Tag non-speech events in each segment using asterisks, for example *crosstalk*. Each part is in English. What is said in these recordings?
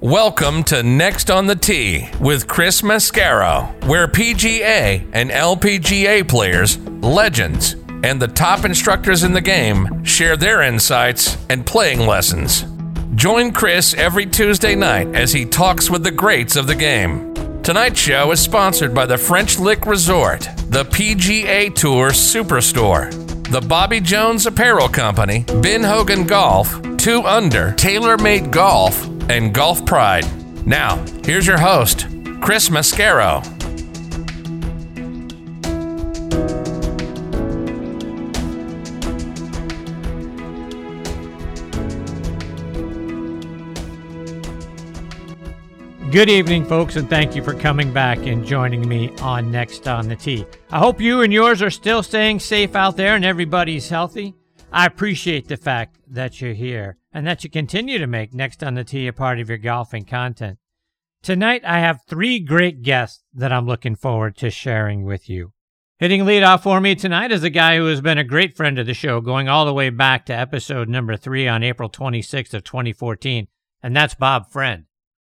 Welcome to Next on the Tee with Chris Mascaro, where PGA and LPGA players, legends, and the top instructors in the game share their insights and playing lessons. Join Chris every Tuesday night as he talks with the greats of the game. Tonight's show is sponsored by the French Lick Resort, the PGA Tour Superstore, the Bobby Jones Apparel Company, Ben Hogan Golf, 2 Under, TaylorMade Golf, and Golf Pride. Now, here's your host, Chris Mascaro. Good evening, folks, and thank you for coming back and joining me on Next on the Tee. I hope you and yours are still staying safe out there and everybody's healthy. I appreciate the fact that you're here and that you continue to make Next on the Tee a part of your golfing content. Tonight, I have three great guests that I'm looking forward to sharing with you. Hitting lead off for me tonight is a guy who has been a great friend of the show, going all the way back to episode number three on April 26th of 2014, and that's Bob Friend.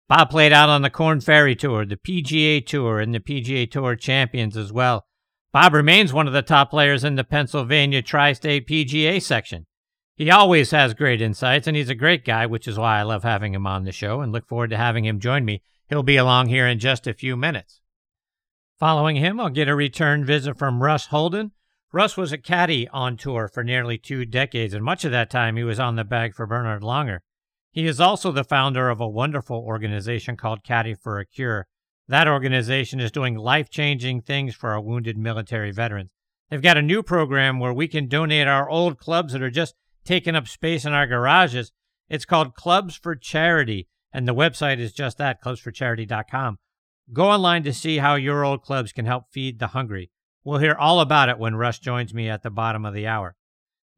Bob played out on the Korn Ferry Tour, the PGA Tour, and the PGA Tour Champions as well. Bob remains one of the top players in the Pennsylvania Tri State PGA section. He always has great insights, and he's a great guy, which is why I love having him on the show and look forward to having him join me. He'll be along here in just a few minutes. Following him, I'll get a return visit from Russ Holden. Russ was a caddy on tour for nearly two decades, and much of that time he was on the bag for Bernard Langer. He is also the founder of a wonderful organization called Caddy for a Cure. That organization is doing life changing things for our wounded military veterans. They've got a new program where we can donate our old clubs that are just taking up space in our garages. It's called Clubs for Charity, and the website is just that, clubsforcharity.com. Go online to see how your old clubs can help feed the hungry. We'll hear all about it when Russ joins me at the bottom of the hour.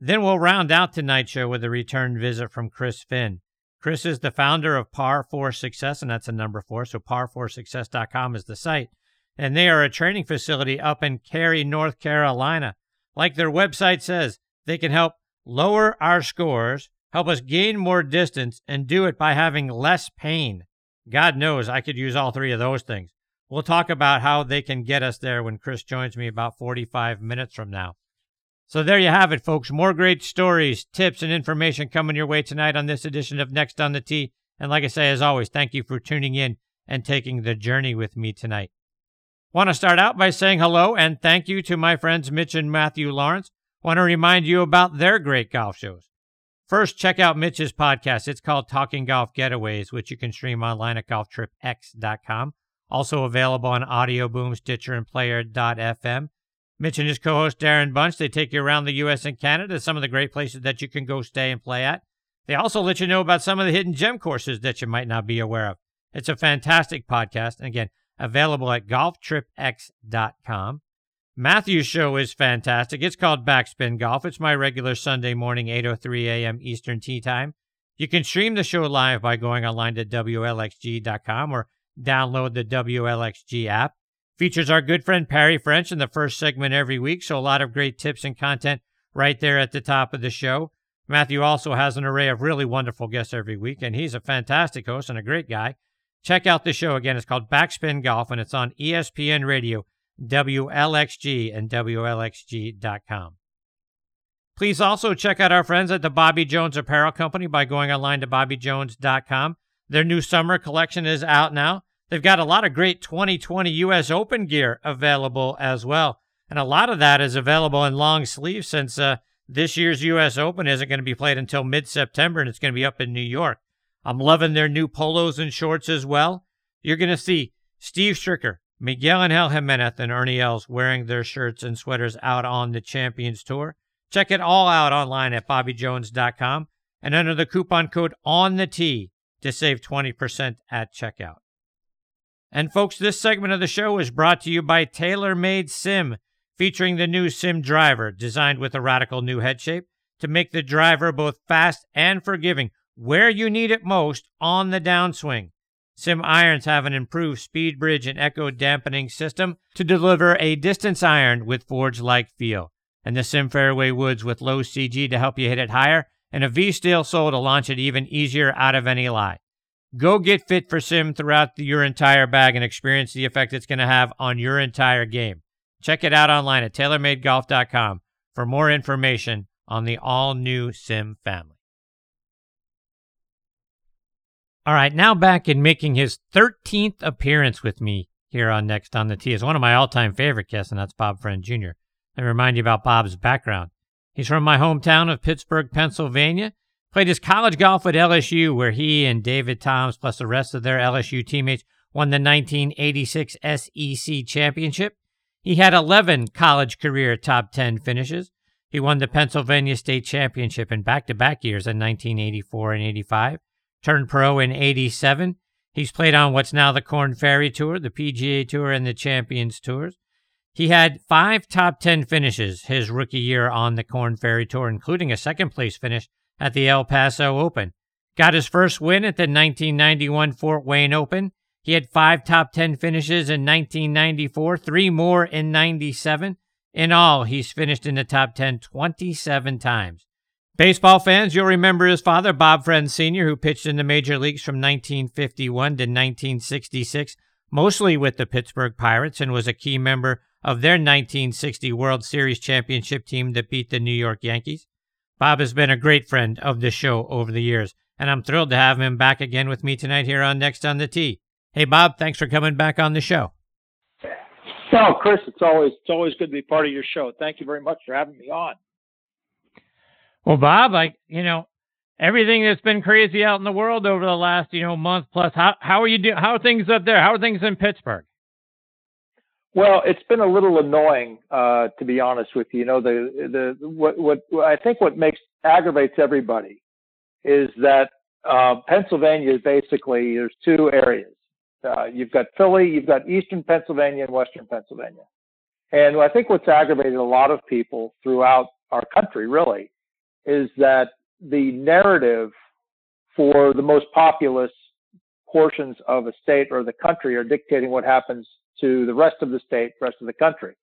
Then we'll round out tonight's show with a return visit from Chris Finn. Chris is the founder of Par 4 Success, and that's a number four. So par4success.com is the site. And they are a training facility up in Cary, North Carolina. Like their website says, they can help lower our scores, help us gain more distance, and do it by having less pain. God knows I could use all three of those things. We'll talk about how they can get us there when Chris joins me about 45 minutes from now. So there you have it, folks. More great stories, tips, and information coming your way tonight on this edition of Next on the Tee. And like I say, as always, thank you for tuning in and taking the journey with me tonight. Want to start out by saying hello and thank you to my friends Mitch and Matthew Lawrence. Want to remind you about their great golf shows. First, check out Mitch's podcast. It's called Talking Golf Getaways, which you can stream online at golftripx.com. Also available on Audio Boom, Stitcher, and Player.fm. Mitch and his co host Darren Bunch, they take you around the U.S. and Canada, some of the great places that you can go stay and play at. They also let you know about some of the hidden gem courses that you might not be aware of. It's a fantastic podcast, and again, available at golftripx.com. Matthew's show is fantastic. It's called Backspin Golf. It's my regular Sunday morning, 8.03 a.m. Eastern Tee Time. You can stream the show live by going online to WLXG.com or download the WLXG app. Features our good friend Perry French in the first segment every week, so a lot of great tips and content right there at the top of the show. Matthew also has an array of really wonderful guests every week, and he's a fantastic host and a great guy. Check out the show again. It's called Backspin Golf, and it's on ESPN Radio, WLXG, and WLXG.com. Please also check out our friends at the Bobby Jones Apparel Company by going online to BobbyJones.com. Their new summer collection is out now. They've got a lot of great 2020 U.S. Open gear available as well. And a lot of that is available in long sleeves since uh, this year's U.S. Open isn't going to be played until mid September and it's going to be up in New York. I'm loving their new polos and shorts as well. You're going to see Steve Stricker, Miguel Angel Jimenez, and Ernie Els wearing their shirts and sweaters out on the Champions Tour. Check it all out online at BobbyJones.com and enter the coupon code on the Tee to save 20% at checkout. And folks, this segment of the show is brought to you by TaylorMade Sim, featuring the new Sim driver designed with a radical new head shape to make the driver both fast and forgiving where you need it most on the downswing. Sim irons have an improved speed bridge and echo dampening system to deliver a distance iron with forge like feel. And the Sim fairway woods with low CG to help you hit it higher, and a V steel sole to launch it even easier out of any lie. Go get fit for sim throughout the, your entire bag and experience the effect it's going to have on your entire game. Check it out online at taylormadegolf.com for more information on the all new sim family. All right, now back in making his 13th appearance with me here on Next on the Tee is one of my all time favorite guests, and that's Bob Friend Jr. Let me remind you about Bob's background. He's from my hometown of Pittsburgh, Pennsylvania. Played his college golf at LSU, where he and David Toms, plus the rest of their LSU teammates, won the 1986 SEC championship. He had 11 college career top 10 finishes. He won the Pennsylvania State Championship in back to back years in 1984 and 85. Turned pro in 87. He's played on what's now the Korn Ferry Tour, the PGA Tour, and the Champions Tours. He had five top 10 finishes his rookie year on the Korn Ferry Tour, including a second place finish at the El Paso Open. Got his first win at the 1991 Fort Wayne Open. He had five top 10 finishes in 1994, three more in 97. In all, he's finished in the top 10 27 times. Baseball fans, you'll remember his father, Bob Friend Sr., who pitched in the major leagues from 1951 to 1966, mostly with the Pittsburgh Pirates, and was a key member of their 1960 World Series championship team that beat the New York Yankees. Bob has been a great friend of the show over the years, and I'm thrilled to have him back again with me tonight here on Next on the Tee. Hey, Bob, thanks for coming back on the show. No, Chris, it's always it's always good to be part of your show. Thank you very much for having me on. Well, Bob, like you know, everything that's been crazy out in the world over the last you know month plus. How how are you doing? How are things up there? How are things in Pittsburgh? Well, it's been a little annoying, uh, to be honest with you. You know, the the what what I think what makes aggravates everybody is that uh, Pennsylvania is basically there's two areas. Uh, you've got Philly, you've got Eastern Pennsylvania and Western Pennsylvania, and I think what's aggravated a lot of people throughout our country really is that the narrative for the most populous portions of a state or the country are dictating what happens to the rest of the state, rest of the country.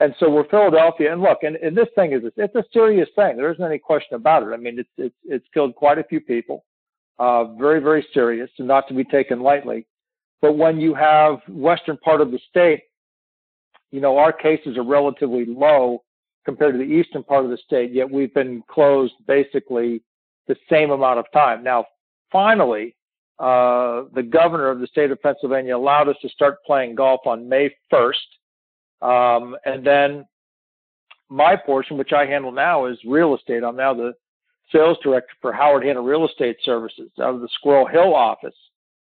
And so we're Philadelphia, and look, and, and this thing is it's a serious thing. There isn't any question about it. I mean, it's it's it's killed quite a few people, uh, very very serious, and not to be taken lightly. But when you have western part of the state, you know, our cases are relatively low compared to the eastern part of the state, yet we've been closed basically the same amount of time. Now, finally, uh, the governor of the state of Pennsylvania allowed us to start playing golf on May 1st. Um, and then my portion, which I handle now, is real estate. I'm now the sales director for Howard Hanna Real Estate Services out of the Squirrel Hill office.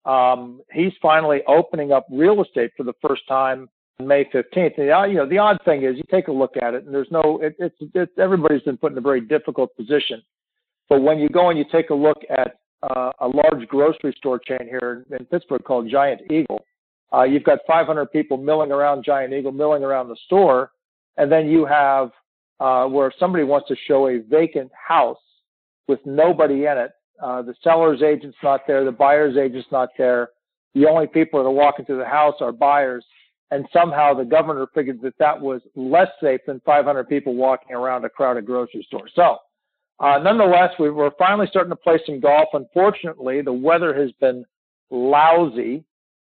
Um, he's finally opening up real estate for the first time May 15th. And, you know, the odd thing is you take a look at it and there's no, it, it's, it's, everybody's been put in a very difficult position. But when you go and you take a look at uh, a large grocery store chain here in Pittsburgh called Giant Eagle. Uh, you've got 500 people milling around Giant Eagle, milling around the store, and then you have uh, where somebody wants to show a vacant house with nobody in it. Uh, the seller's agent's not there, the buyer's agent's not there. The only people that are walking through the house are buyers, and somehow the governor figured that that was less safe than 500 people walking around a crowded grocery store. So uh, nonetheless, we were finally starting to play some golf. Unfortunately, the weather has been lousy.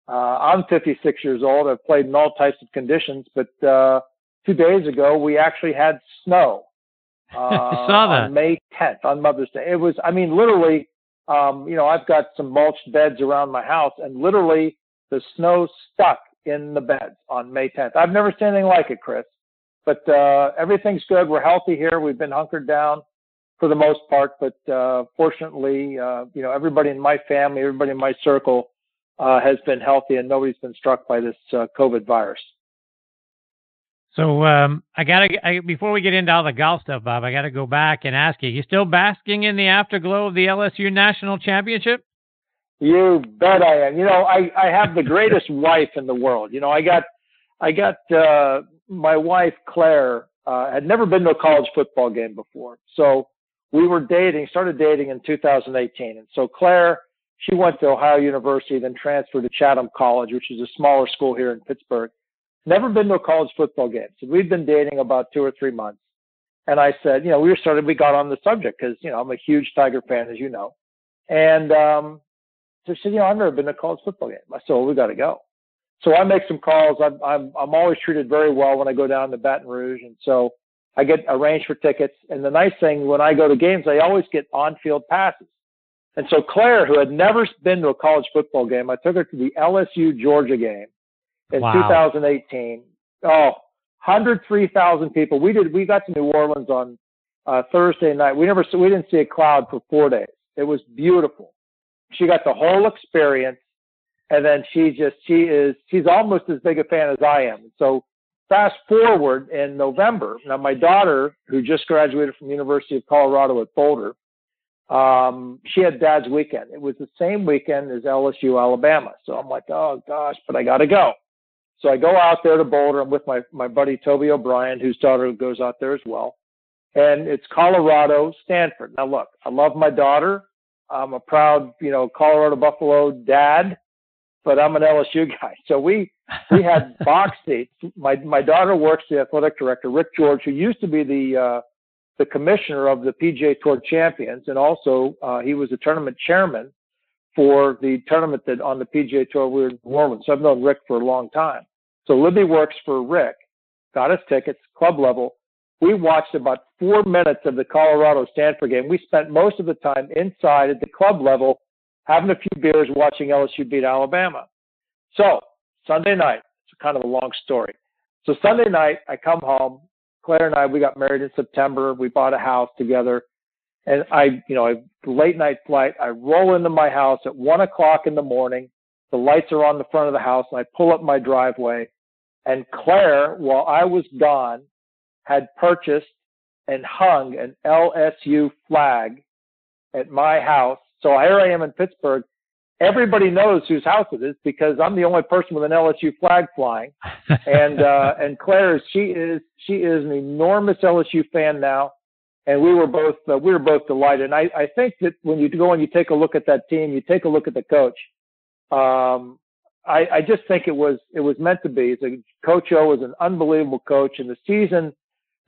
Uh, I'm 56 years old. I've played in all types of conditions, but uh, two days ago we actually had snow. *laughs* Uh, saw that. On May 10th, on Mother's Day. It was, I mean, literally, um, you know, I've got some mulched beds around my house, and literally the snow stuck in the beds on May 10th. I've never seen anything like it, Chris. But uh, everything's good. We're healthy here. We've been hunkered down for the most part. But uh, fortunately, uh, you know, everybody in my family, everybody in my circle uh, has been healthy, and nobody's been struck by this uh, COVID virus. So um, I gotta before we get into all the golf stuff, Bob, I gotta go back and ask you: You still basking in the afterglow of the LSU national championship? You bet I am. You know, I I have the greatest *laughs* wife in the world. You know, I got I got uh, my wife Claire uh, had never been to a college football game before, so we were dating, started dating in 2018. And so Claire, she went to Ohio University, then transferred to Chatham College, which is a smaller school here in Pittsburgh. Never been to a college football game. So we'd been dating about two or three months. And I said, you know, we were started, we got on the subject because, you know, I'm a huge Tiger fan, as you know. And, um, So she said, you know, I've never been to a college football game. I said, well, we got to go. So I make some calls. I'm, I'm, I'm always treated very well when I go down to Baton Rouge. And so I get arranged for tickets. And the nice thing when I go to games, I always get on field passes. And so Claire, who had never been to a college football game, I took her to the LSU Georgia game in wow. 2018. Oh, 103,000 people. We did. We got to New Orleans on uh, Thursday night. We never. We didn't see a cloud for four days. It was beautiful. She got the whole experience, and then she just she is she's almost as big a fan as I am. So fast forward in November. Now my daughter, who just graduated from University of Colorado at Boulder, um, she had dad's weekend. It was the same weekend as LSU Alabama. So I'm like, oh gosh, but I got to go. So I go out there to Boulder. I'm with my, my buddy Toby O'Brien, whose daughter goes out there as well. And it's Colorado, Stanford. Now look, I love my daughter. I'm a proud, you know, Colorado Buffalo dad, but I'm an LSU guy. So we we had *laughs* box seats. My my daughter works the athletic director, Rick George, who used to be the uh, the commissioner of the PGA Tour champions, and also uh, he was the tournament chairman for the tournament that on the PGA Tour we were in New Orleans. So I've known Rick for a long time. So Libby works for Rick, got us tickets, club level. We watched about four minutes of the Colorado Stanford game. We spent most of the time inside at the club level, having a few beers, watching LSU beat Alabama. So Sunday night, it's kind of a long story. So Sunday night, I come home. Claire and I, we got married in September. We bought a house together. And I, you know, I, late night flight, I roll into my house at one o'clock in the morning. The lights are on the front of the house and I pull up my driveway and Claire, while I was gone, had purchased and hung an LSU flag at my house. So here I am in Pittsburgh. Everybody knows whose house it is because I'm the only person with an LSU flag flying. *laughs* and uh, and Claire, she is she is an enormous LSU fan now, and we were both uh, we were both delighted. And I I think that when you go and you take a look at that team, you take a look at the coach. Um, I, I just think it was it was meant to be. A, coach O was an unbelievable coach, and the season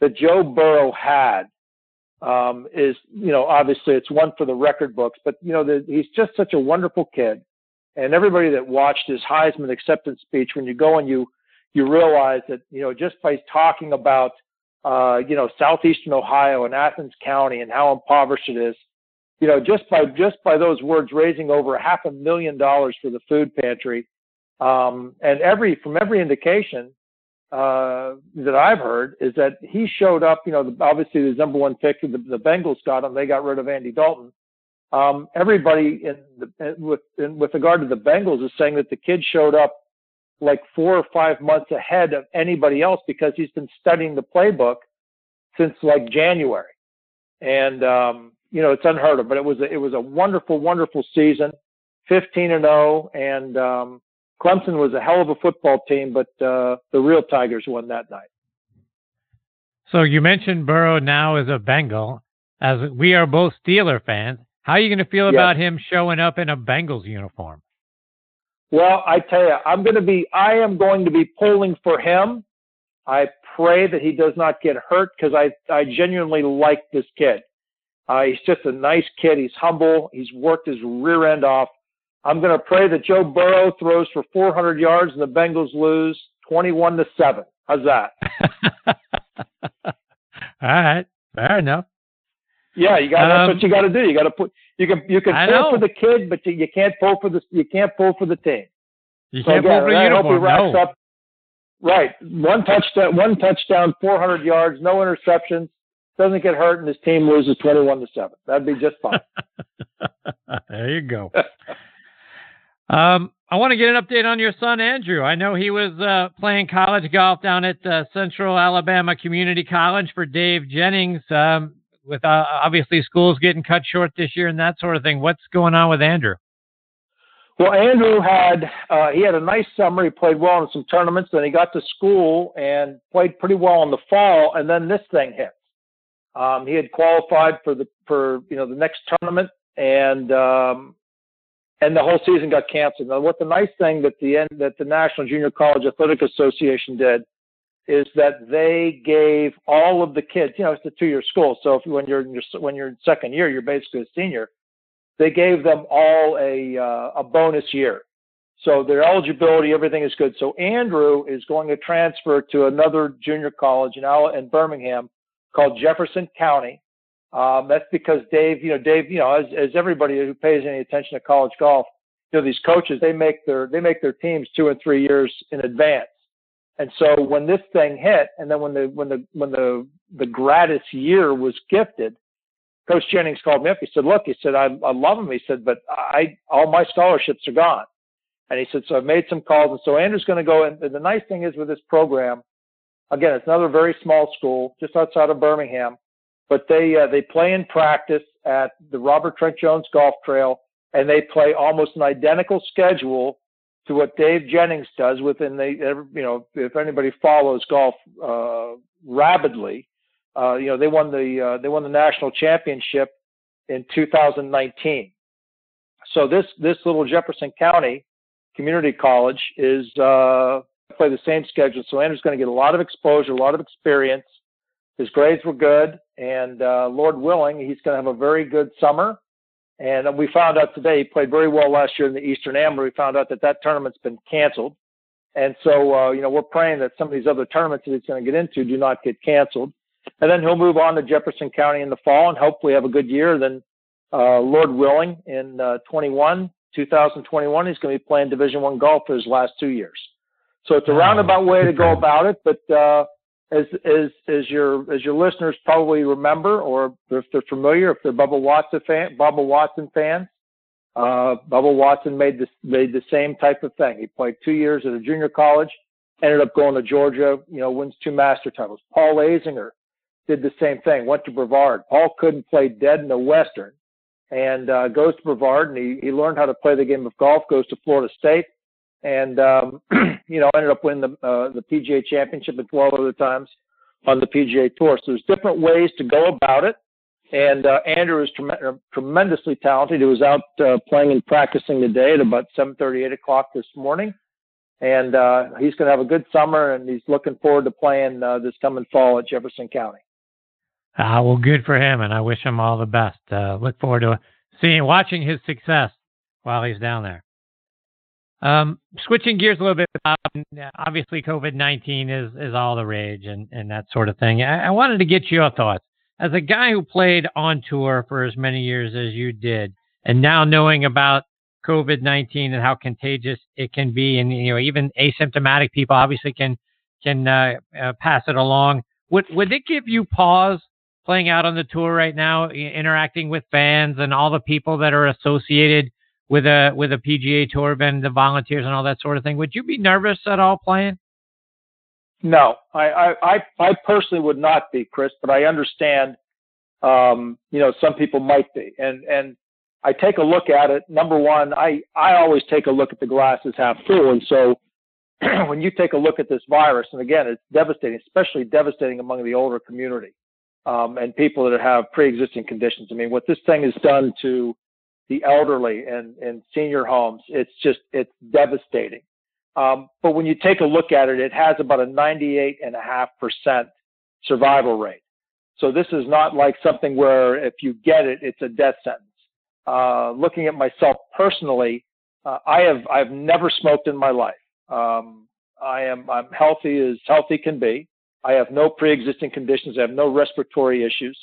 that Joe Burrow had um, is, you know, obviously it's one for the record books. But you know, the, he's just such a wonderful kid, and everybody that watched his Heisman acceptance speech, when you go and you you realize that you know just by talking about uh, you know southeastern Ohio and Athens County and how impoverished it is, you know, just by just by those words, raising over half a million dollars for the food pantry um, and every from every indication uh, that I've heard is that he showed up. You know, the, obviously the number one pick, the, the Bengals got him. They got rid of Andy Dalton. Um, everybody in the, with in, with regard to the Bengals is saying that the kid showed up like four or five months ahead of anybody else because he's been studying the playbook since like January, and um, you know it's unheard of. But it was a, it was a wonderful, wonderful season, 15 and 0, and um, Clemson was a hell of a football team, but uh, the real Tigers won that night. So you mentioned Burrow now as a Bengal. As we are both Steeler fans, how are you going to feel yes. about him showing up in a Bengals uniform? Well, I tell you, I'm going to be. I am going to be pulling for him. I pray that he does not get hurt because I I genuinely like this kid. Uh, he's just a nice kid. He's humble. He's worked his rear end off. I'm going to pray that Joe Burrow throws for 400 yards and the Bengals lose 21 to seven. How's that? *laughs* All right, fair enough. Yeah, you got. Um, that's what you got to do. You got to put. You can you can I pull know. for the kid, but you, you can't pull for the you can't pull for the team. You so can't again, pull for the uniform. Hope no. up. Right, one touchdown, one touchdown, 400 yards, no interceptions. Doesn't get hurt, and his team loses 21 to seven. That'd be just fine. *laughs* there you go. *laughs* Um, I want to get an update on your son Andrew. I know he was uh, playing college golf down at uh, Central Alabama Community College for Dave Jennings. Um, with uh, obviously schools getting cut short this year and that sort of thing. What's going on with Andrew? Well, Andrew had uh, he had a nice summer. He played well in some tournaments. Then he got to school and played pretty well in the fall. And then this thing hit. Um, he had qualified for the for you know the next tournament, and um, and the whole season got canceled. Now, what the nice thing that the end, that the National Junior College Athletic Association did is that they gave all of the kids, you know, it's a two-year school, so if when you're in your when you're in second year, you're basically a senior. they gave them all a uh, a bonus year. So their eligibility, everything is good. So Andrew is going to transfer to another junior college in, in Birmingham called Jefferson County. Um, that's because Dave, you know, Dave, you know, as, as everybody who pays any attention to college golf, you know, these coaches, they make their, they make their teams two and three years in advance. And so when this thing hit, and then when the, when the, when the, the gratis year was gifted, Coach Jennings called me up. He said, look, he said, I, I love him. He said, but I, all my scholarships are gone. And he said, so I've made some calls. And so Andrew's going to go. And the nice thing is with this program, again, it's another very small school just outside of Birmingham, but they, uh, they play in practice at the Robert Trent Jones Golf Trail and they play almost an identical schedule to what Dave Jennings does within the, you know, if anybody follows golf, uh, rapidly, uh, you know, they won the uh, they won the national championship in 2019. So this this little Jefferson County community college is uh, play the same schedule. So Andrew's going to get a lot of exposure, a lot of experience. His grades were good, and uh, Lord willing, he's going to have a very good summer. And we found out today he played very well last year in the Eastern Am. We found out that that tournament's been canceled, and so uh, you know we're praying that some of these other tournaments that he's going to get into do not get canceled and then he'll move on to Jefferson County in the fall and hopefully have a good year. Then, uh, Lord willing, in uh, 21, 2021, he's going to be playing Division One golf for his last two years. So it's a roundabout way to go about it, but uh, as as as your as your listeners probably remember, or if they're familiar, if they're Bubba Watson fan, Bubba Watson fans, uh, Bubba Watson made this made the same type of thing. He played two years at a junior college, ended up going to Georgia, you know, wins two master titles. Paul Azinger did the same thing, went to Brevard. Paul couldn't play dead in the Western and uh, goes to Brevard and he, he learned how to play the game of golf, goes to Florida State and, um, *clears throat* you know, ended up winning the, uh, the PGA championship at 12 other times on the PGA tour. So there's different ways to go about it. And uh, Andrew is trem- tremendously talented. He was out uh, playing and practicing today at about 7:30, 8 o'clock this morning, and uh, he's going to have a good summer. And he's looking forward to playing uh, this coming fall at Jefferson County. Ah, well, good for him, and I wish him all the best. Uh, look forward to seeing, watching his success while he's down there. Um, switching gears a little bit, um, obviously COVID nineteen is is all the rage and and that sort of thing. I, I wanted to get your thoughts as a guy who played on tour for as many years as you did, and now knowing about COVID nineteen and how contagious it can be, and you know even asymptomatic people obviously can can uh, uh, pass it along. Would would it give you pause playing out on the tour right now, interacting with fans and all the people that are associated with a with a PGA Tour event, the volunteers and all that sort of thing. Would you be nervous at all playing? No, I I I personally would not be, Chris, but I understand. Um, you know, some people might be, and and I take a look at it. Number one, I I always take a look at the glasses half full, and so *clears throat* when you take a look at this virus, and again, it's devastating, especially devastating among the older community um, and people that have pre-existing conditions. I mean, what this thing has done to the elderly and, and senior homes, it's just it's devastating. Um, but when you take a look at it, it has about a 98.5% survival rate. So this is not like something where if you get it, it's a death sentence. Uh, looking at myself personally, uh, I have I've never smoked in my life. Um, I am I'm healthy as healthy can be. I have no pre-existing conditions. I have no respiratory issues,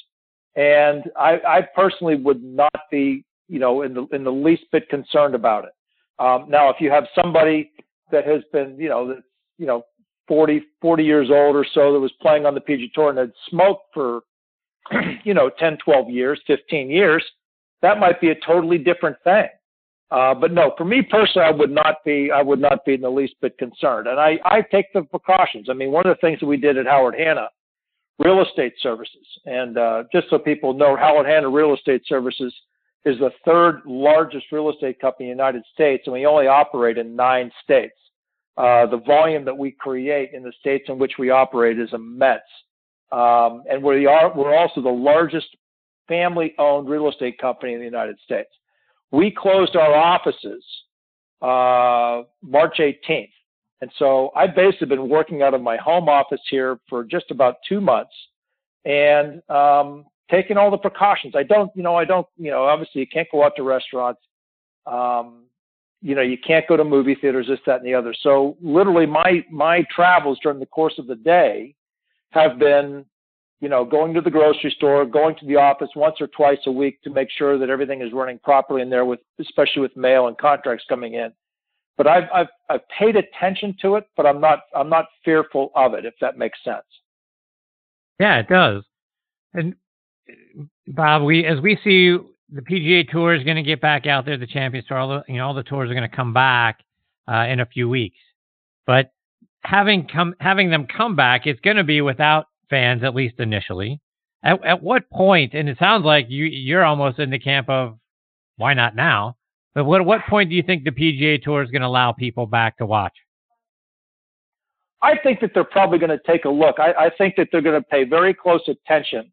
and I, I personally would not be, you know, in the in the least bit concerned about it. Um, now, if you have somebody that has been, you know, that's, you know, 40, 40 years old or so that was playing on the PGA Tour and had smoked for, *clears throat* you know, 10, 12 years, 15 years, that might be a totally different thing. Uh, but no, for me personally, I would not be I would not be in the least bit concerned, and I I take the precautions. I mean, one of the things that we did at Howard Hanna, real estate services, and uh, just so people know, Howard Hanna Real Estate Services is the third largest real estate company in the United States, and we only operate in nine states. Uh, the volume that we create in the states in which we operate is immense, um, and we are we're also the largest family-owned real estate company in the United States we closed our offices uh, March 18th. And so I've basically been working out of my home office here for just about two months and um, taking all the precautions. I don't, you know, I don't, you know, obviously you can't go out to restaurants. Um, you know, you can't go to movie theaters, this, that, and the other. So literally my, my travels during the course of the day have been, you know, going to the grocery store, going to the office once or twice a week to make sure that everything is running properly in there with, especially with mail and contracts coming in. But I've, I've, I've paid attention to it, but I'm not, I'm not fearful of it, if that makes sense. Yeah, it does. And Bob, we, as we see the PGA Tour is going to get back out there. The Champions Tour, all the you know, all the tours are going to come back uh, in a few weeks. But having come having them come back, it's going to be without fans at least initially. At, at what point? And it sounds like you you're almost in the camp of why not now? But what what point do you think the PGA Tour is going to allow people back to watch? I think that they're probably going to take a look. I, I think that they're going to pay very close attention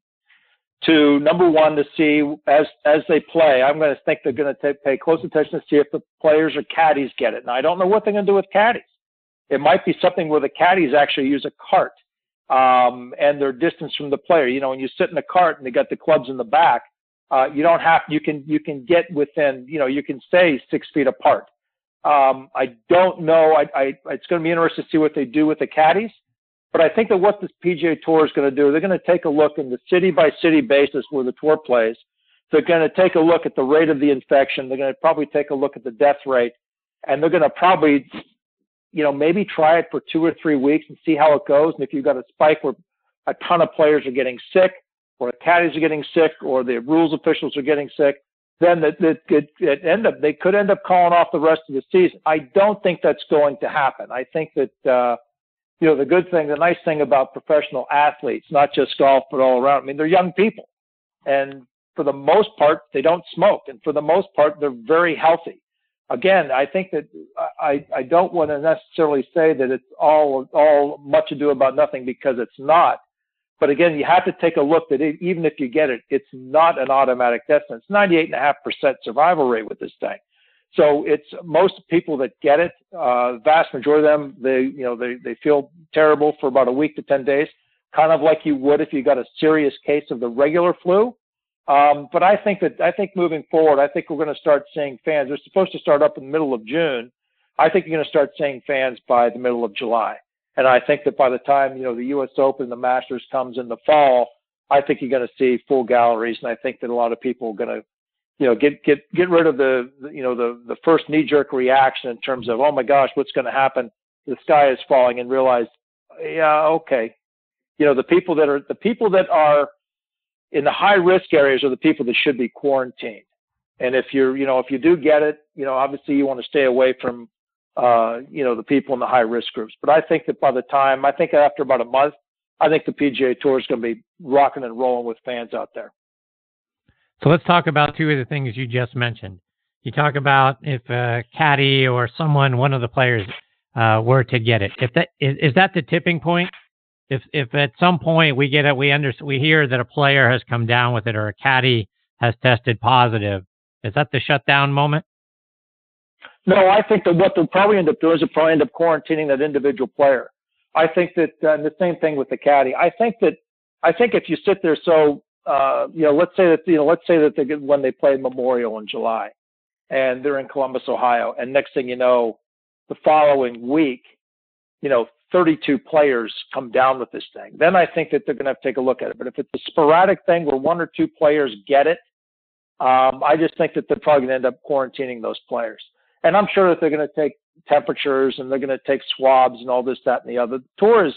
to number one to see as as they play. I'm going to think they're going to pay close attention to see if the players or caddies get it. Now I don't know what they're going to do with caddies. It might be something where the caddies actually use a cart um, and they're distance from the player. You know, when you sit in a cart and they got the clubs in the back, uh, you don't have you can you can get within you know you can stay six feet apart. Um, I don't know. I, I it's going to be interesting to see what they do with the caddies. But I think that what this PGA Tour is going to do, they're going to take a look in the city by city basis where the tour plays. They're going to take a look at the rate of the infection. They're going to probably take a look at the death rate, and they're going to probably, you know, maybe try it for two or three weeks and see how it goes. And if you've got a spike where a ton of players are getting sick, or the caddies are getting sick, or the rules officials are getting sick, then that end up they could end up calling off the rest of the season. I don't think that's going to happen. I think that. Uh, you know, the good thing, the nice thing about professional athletes, not just golf, but all around, I mean, they're young people. And for the most part, they don't smoke. And for the most part, they're very healthy. Again, I think that I, I don't want to necessarily say that it's all, all much ado about nothing because it's not. But again, you have to take a look that it, even if you get it, it's not an automatic death sentence. 98.5% survival rate with this thing. So it's most people that get it, uh, vast majority of them, they, you know, they, they feel terrible for about a week to 10 days, kind of like you would if you got a serious case of the regular flu. Um, but I think that, I think moving forward, I think we're going to start seeing fans. They're supposed to start up in the middle of June. I think you're going to start seeing fans by the middle of July. And I think that by the time, you know, the U.S. Open, the Masters comes in the fall, I think you're going to see full galleries. And I think that a lot of people are going to you know, get get get rid of the, you know the the first knee jerk reaction in terms of oh my gosh, what's going to happen? The sky is falling, and realize, yeah, okay, you know, the people that are the people that are in the high risk areas are the people that should be quarantined. And if you're, you know, if you do get it, you know, obviously you want to stay away from, uh, you know, the people in the high risk groups. But I think that by the time, I think after about a month, I think the PGA Tour is going to be rocking and rolling with fans out there. So let's talk about two of the things you just mentioned. You talk about if a caddy or someone, one of the players, uh, were to get it. If that is, is that the tipping point? If if at some point we get it, we under we hear that a player has come down with it or a caddy has tested positive, is that the shutdown moment? No, I think that what they'll probably end up doing is they'll probably end up quarantining that individual player. I think that uh, the same thing with the caddy. I think that I think if you sit there so uh, you know, let's say that you know, let's say that they get, when they play Memorial in July, and they're in Columbus, Ohio, and next thing you know, the following week, you know, 32 players come down with this thing. Then I think that they're going to have to take a look at it. But if it's a sporadic thing where one or two players get it, um, I just think that they're probably going to end up quarantining those players. And I'm sure that they're going to take temperatures and they're going to take swabs and all this, that, and the other. The tour is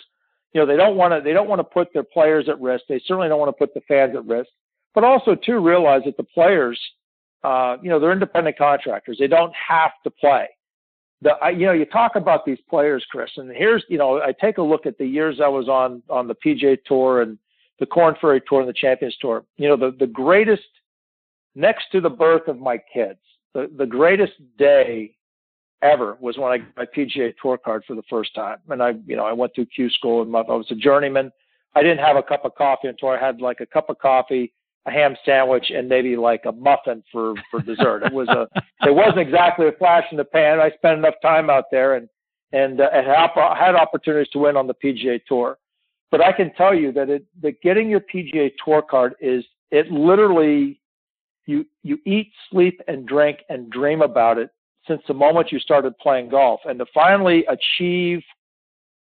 you know, they don't want to they don't want to put their players at risk. They certainly don't want to put the fans at risk. But also too realize that the players, uh, you know, they're independent contractors. They don't have to play. The, I, you know, you talk about these players, Chris, and here's, you know, I take a look at the years I was on on the PGA Tour and the Korn Ferry Tour and the Champions Tour. You know, the the greatest next to the birth of my kids, the the greatest day ever was when I got my PGA Tour card for the first time. And I, you know, I went through Q school and I was a journeyman. I didn't have a cup of coffee until I had like a cup of coffee, a ham sandwich, and maybe like a muffin for for dessert. it was a, *laughs* it wasn't exactly a flash in the pan. I spent enough time out there and and uh, had opportunities to win on the PGA Tour. But I can tell you that it that getting your PGA Tour card is it literally you you eat, sleep, and drink and dream about it since the moment you started playing golf, and to finally achieve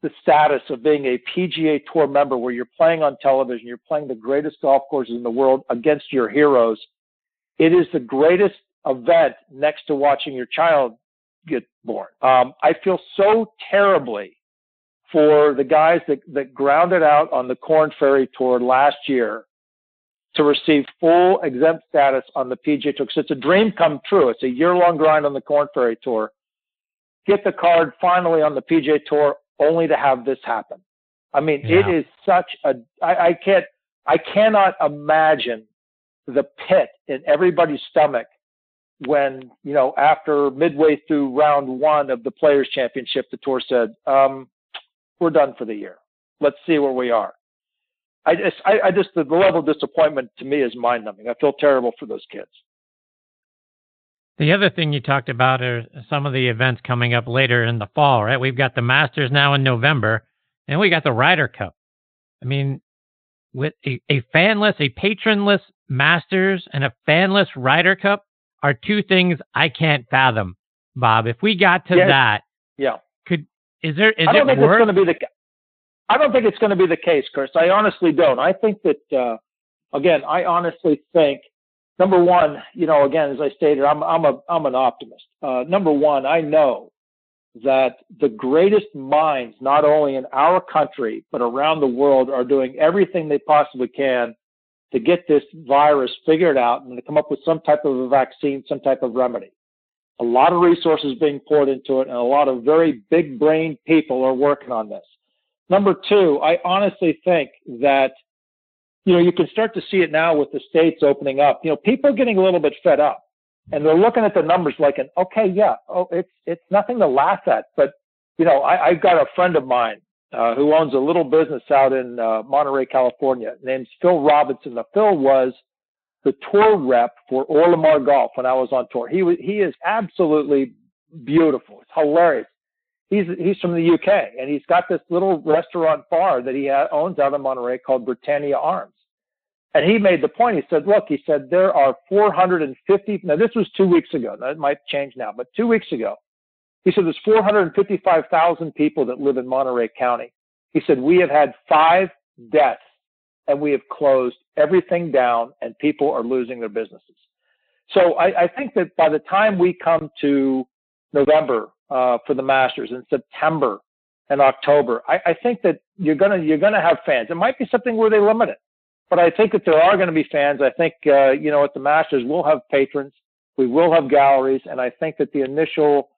the status of being a PGA Tour member, where you're playing on television, you're playing the greatest golf courses in the world against your heroes. It is the greatest event next to watching your child get born. Um, I feel so terribly for the guys that, that grounded out on the Korn Ferry Tour last year to receive full exempt status on the PGA Tour. Because it's a dream come true. It's a year long grind on the Korn Ferry Tour. Get the card finally on the PGA Tour, only to have this happen. I mean, yeah. it is such a. I, I can't. I cannot imagine the pit in everybody's stomach when you know after midway through round one of the Players Championship, the tour said, um, "We're done for the year. Let's see where we are." I just, I, I just, the level of disappointment to me is mind numbing. I feel terrible for those kids. The other thing you talked about are some of the events coming up later in the fall, right? We've got the Masters now in November, and we got the Ryder Cup. I mean, with a, a fanless, a patronless Masters and a fanless Ryder Cup are two things I can't fathom, Bob. If we got to yes. that, yeah, could is there? Is I don't it think worth? it's going to be the. I don't think it's going to be the case, Chris. I honestly don't. I think that, uh, again, I honestly think, number one, you know, again, as I stated, I'm, I'm a, I'm an optimist. Uh, number one, I know that the greatest minds, not only in our country, but around the world are doing everything they possibly can to get this virus figured out and to come up with some type of a vaccine, some type of remedy. A lot of resources being poured into it and a lot of very big brain people are working on this. Number two, I honestly think that, you know, you can start to see it now with the states opening up. You know, people are getting a little bit fed up and they're looking at the numbers like an, okay, yeah, oh, it's, it's nothing to laugh at. But, you know, I, I've got a friend of mine uh, who owns a little business out in uh, Monterey, California, named Phil Robinson. Now, Phil was the tour rep for Orlimar Golf when I was on tour. He was, he is absolutely beautiful. It's hilarious he's he's from the UK and he's got this little restaurant bar that he ha- owns out in Monterey called Britannia Arms. And he made the point. He said, "Look, he said there are 450. Now this was two weeks ago. That might change now, but two weeks ago, he said there's 455,000 people that live in Monterey County. He said we have had five deaths, and we have closed everything down, and people are losing their businesses. So I, I think that by the time we come to November uh, for the Masters in September and October. I, I think that you're gonna you're gonna have fans. It might be something where they limit it, but I think that there are going to be fans. I think uh, you know at the Masters we'll have patrons, we will have galleries, and I think that the initial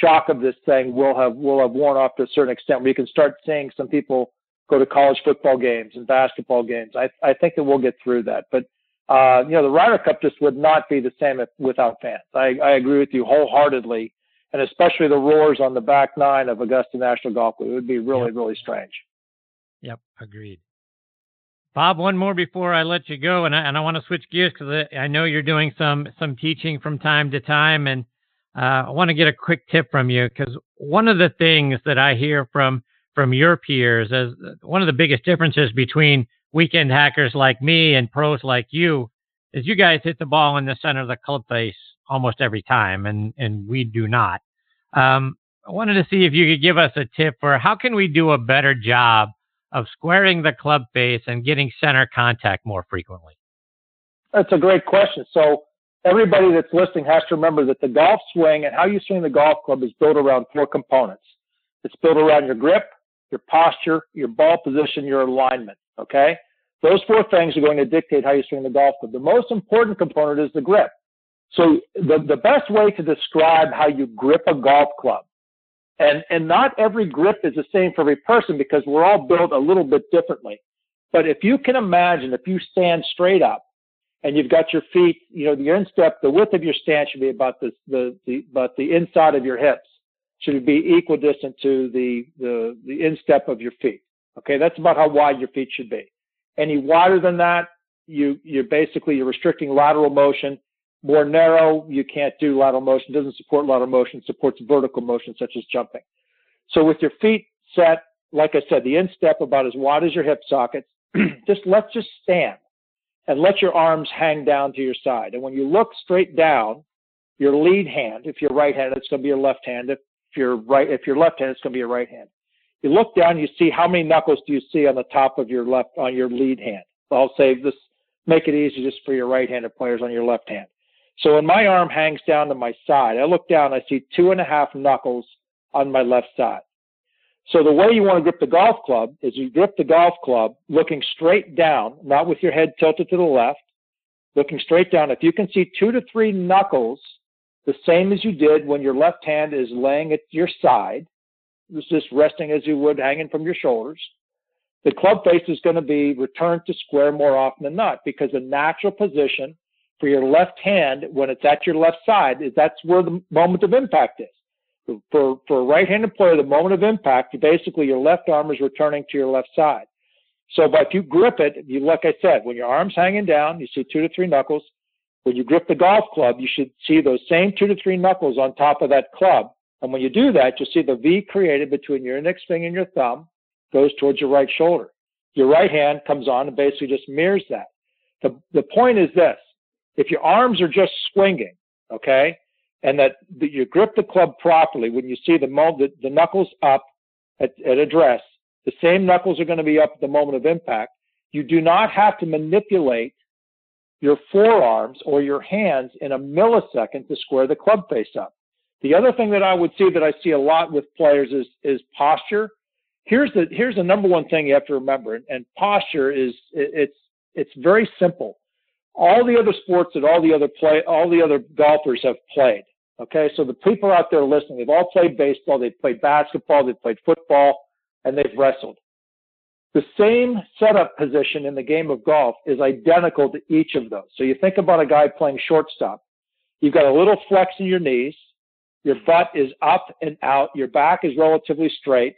shock of this thing will have will have worn off to a certain extent. We can start seeing some people go to college football games and basketball games. I I think that we'll get through that, but. Uh, you know, the Ryder Cup just would not be the same if, without fans. I, I agree with you wholeheartedly and especially the roars on the back nine of Augusta National Golf Club. It would be really, yep. really strange. Yep, agreed. Bob, one more before I let you go, and I, and I want to switch gears because I, I, know you're doing some some teaching from time to time, and uh, I want to get a quick tip from you because one of the things that I hear from from your peers is one of the biggest differences between weekend hackers like me and pros like you is you guys hit the ball in the center of the club face almost every time, and and we do not. Um, I wanted to see if you could give us a tip for how can we do a better job of squaring the club face and getting center contact more frequently. That's a great question. So everybody that's listening has to remember that the golf swing and how you swing the golf club is built around four components. It's built around your grip, your posture, your ball position, your alignment. Okay. Those four things are going to dictate how you swing the golf club. The most important component is the grip. So the, the best way to describe how you grip a golf club, and, and not every grip is the same for every person because we're all built a little bit differently. But if you can imagine, if you stand straight up and you've got your feet, you know, your instep, the width of your stance should be about the, the, the, about the inside of your hips should be equidistant to the, the, the instep of your feet. Okay. That's about how wide your feet should be. Any wider than that, you, you're basically, you're restricting lateral motion more narrow, you can't do lateral motion. Doesn't support lateral motion. Supports vertical motion, such as jumping. So with your feet set, like I said, the instep about as wide as your hip sockets, *clears throat* just let's just stand. and let your arms hang down to your side. And when you look straight down, your lead hand, if you're right-handed, it's going to be your left hand. If you're right, if you're left-handed, it's going to be your right hand. You look down, you see how many knuckles do you see on the top of your left on your lead hand. I'll say this, make it easy just for your right-handed players on your left hand. So when my arm hangs down to my side, I look down, I see two and a half knuckles on my left side. So the way you want to grip the golf club is you grip the golf club looking straight down, not with your head tilted to the left, looking straight down. If you can see two to three knuckles, the same as you did when your left hand is laying at your side, it's just resting as you would hanging from your shoulders. The club face is going to be returned to square more often than not because the natural position for your left hand when it's at your left side is that's where the moment of impact is for for a right-handed player, the moment of impact, basically your left arm is returning to your left side. So, but if you grip it, you like I said, when your arm's hanging down, you see two to three knuckles. When you grip the golf club, you should see those same two to three knuckles on top of that club. And when you do that, you'll see the V created between your index finger and your thumb goes towards your right shoulder. Your right hand comes on and basically just mirrors that. The, the point is this. If your arms are just swinging, okay, and that, that you grip the club properly when you see the, mo- the, the knuckles up at, at address, the same knuckles are going to be up at the moment of impact. You do not have to manipulate your forearms or your hands in a millisecond to square the club face up. The other thing that I would see that I see a lot with players is, is posture. Here's the, here's the number one thing you have to remember. And, and posture is, it, it's, it's very simple. All the other sports that all the other play, all the other golfers have played Okay, so the people out there listening, they've all played baseball, they've played basketball, they've played football, and they've wrestled. The same setup position in the game of golf is identical to each of those. So you think about a guy playing shortstop. You've got a little flex in your knees, your butt is up and out, your back is relatively straight,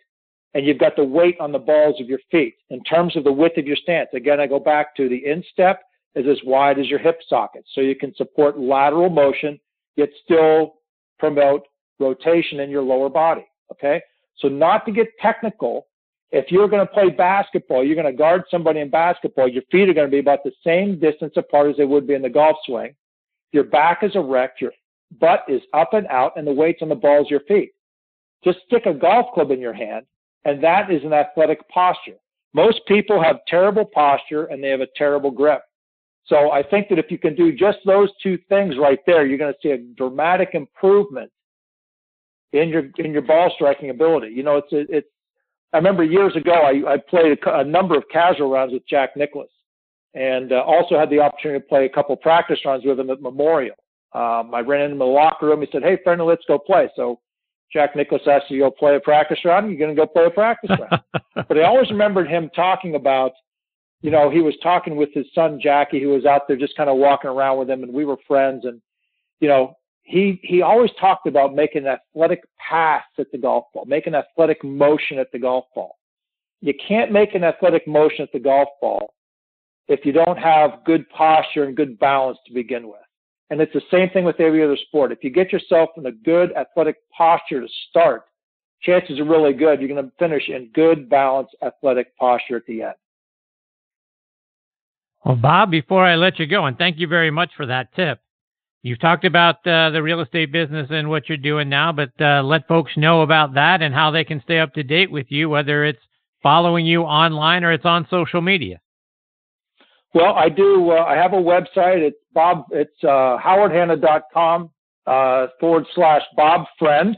and you've got the weight on the balls of your feet. In terms of the width of your stance, again, I go back to the instep is as wide as your hip socket. So you can support lateral motion yet still promote rotation in your lower body. Okay. So not to get technical, if you're going to play basketball, you're going to guard somebody in basketball, your feet are going to be about the same distance apart as they would be in the golf swing. Your back is erect, your butt is up and out, and the weight's on the balls of your feet. Just stick a golf club in your hand, and that is an athletic posture. Most people have terrible posture and they have a terrible grip. So I think that if you can do just those two things right there, you're going to see a dramatic improvement in your in your ball striking ability. You know, it's it's. I remember years ago I, I played a, a number of casual rounds with Jack Nicklaus, and uh, also had the opportunity to play a couple practice rounds with him at Memorial. Um, I ran into him in the locker room. He said, "Hey, friend, let's go play." So Jack Nicklaus asked you to go play a practice round. You're going to go play a practice round. *laughs* but I always remembered him talking about you know, he was talking with his son Jackie, who was out there just kind of walking around with him, and we were friends. And you know, he he always talked about making an athletic pass at the golf ball, making an athletic motion at the golf ball. You can't make an athletic motion at the golf ball if you don't have good posture and good balance to begin with. And it's the same thing with every other sport. If you get yourself in a good athletic posture to start, chances are really good you're going to finish in good, balanced athletic posture at the end. Well, Bob, before I let you go, and thank you very much for that tip. You've talked about uh, the real estate business and what you're doing now, but uh, let folks know about that and how they can stay up to date with you, whether it's following you online or it's on social media. Well, I do. Uh, I have a website. It's Bob. It's uh, howardhanna.com uh, forward slash Bob Friend,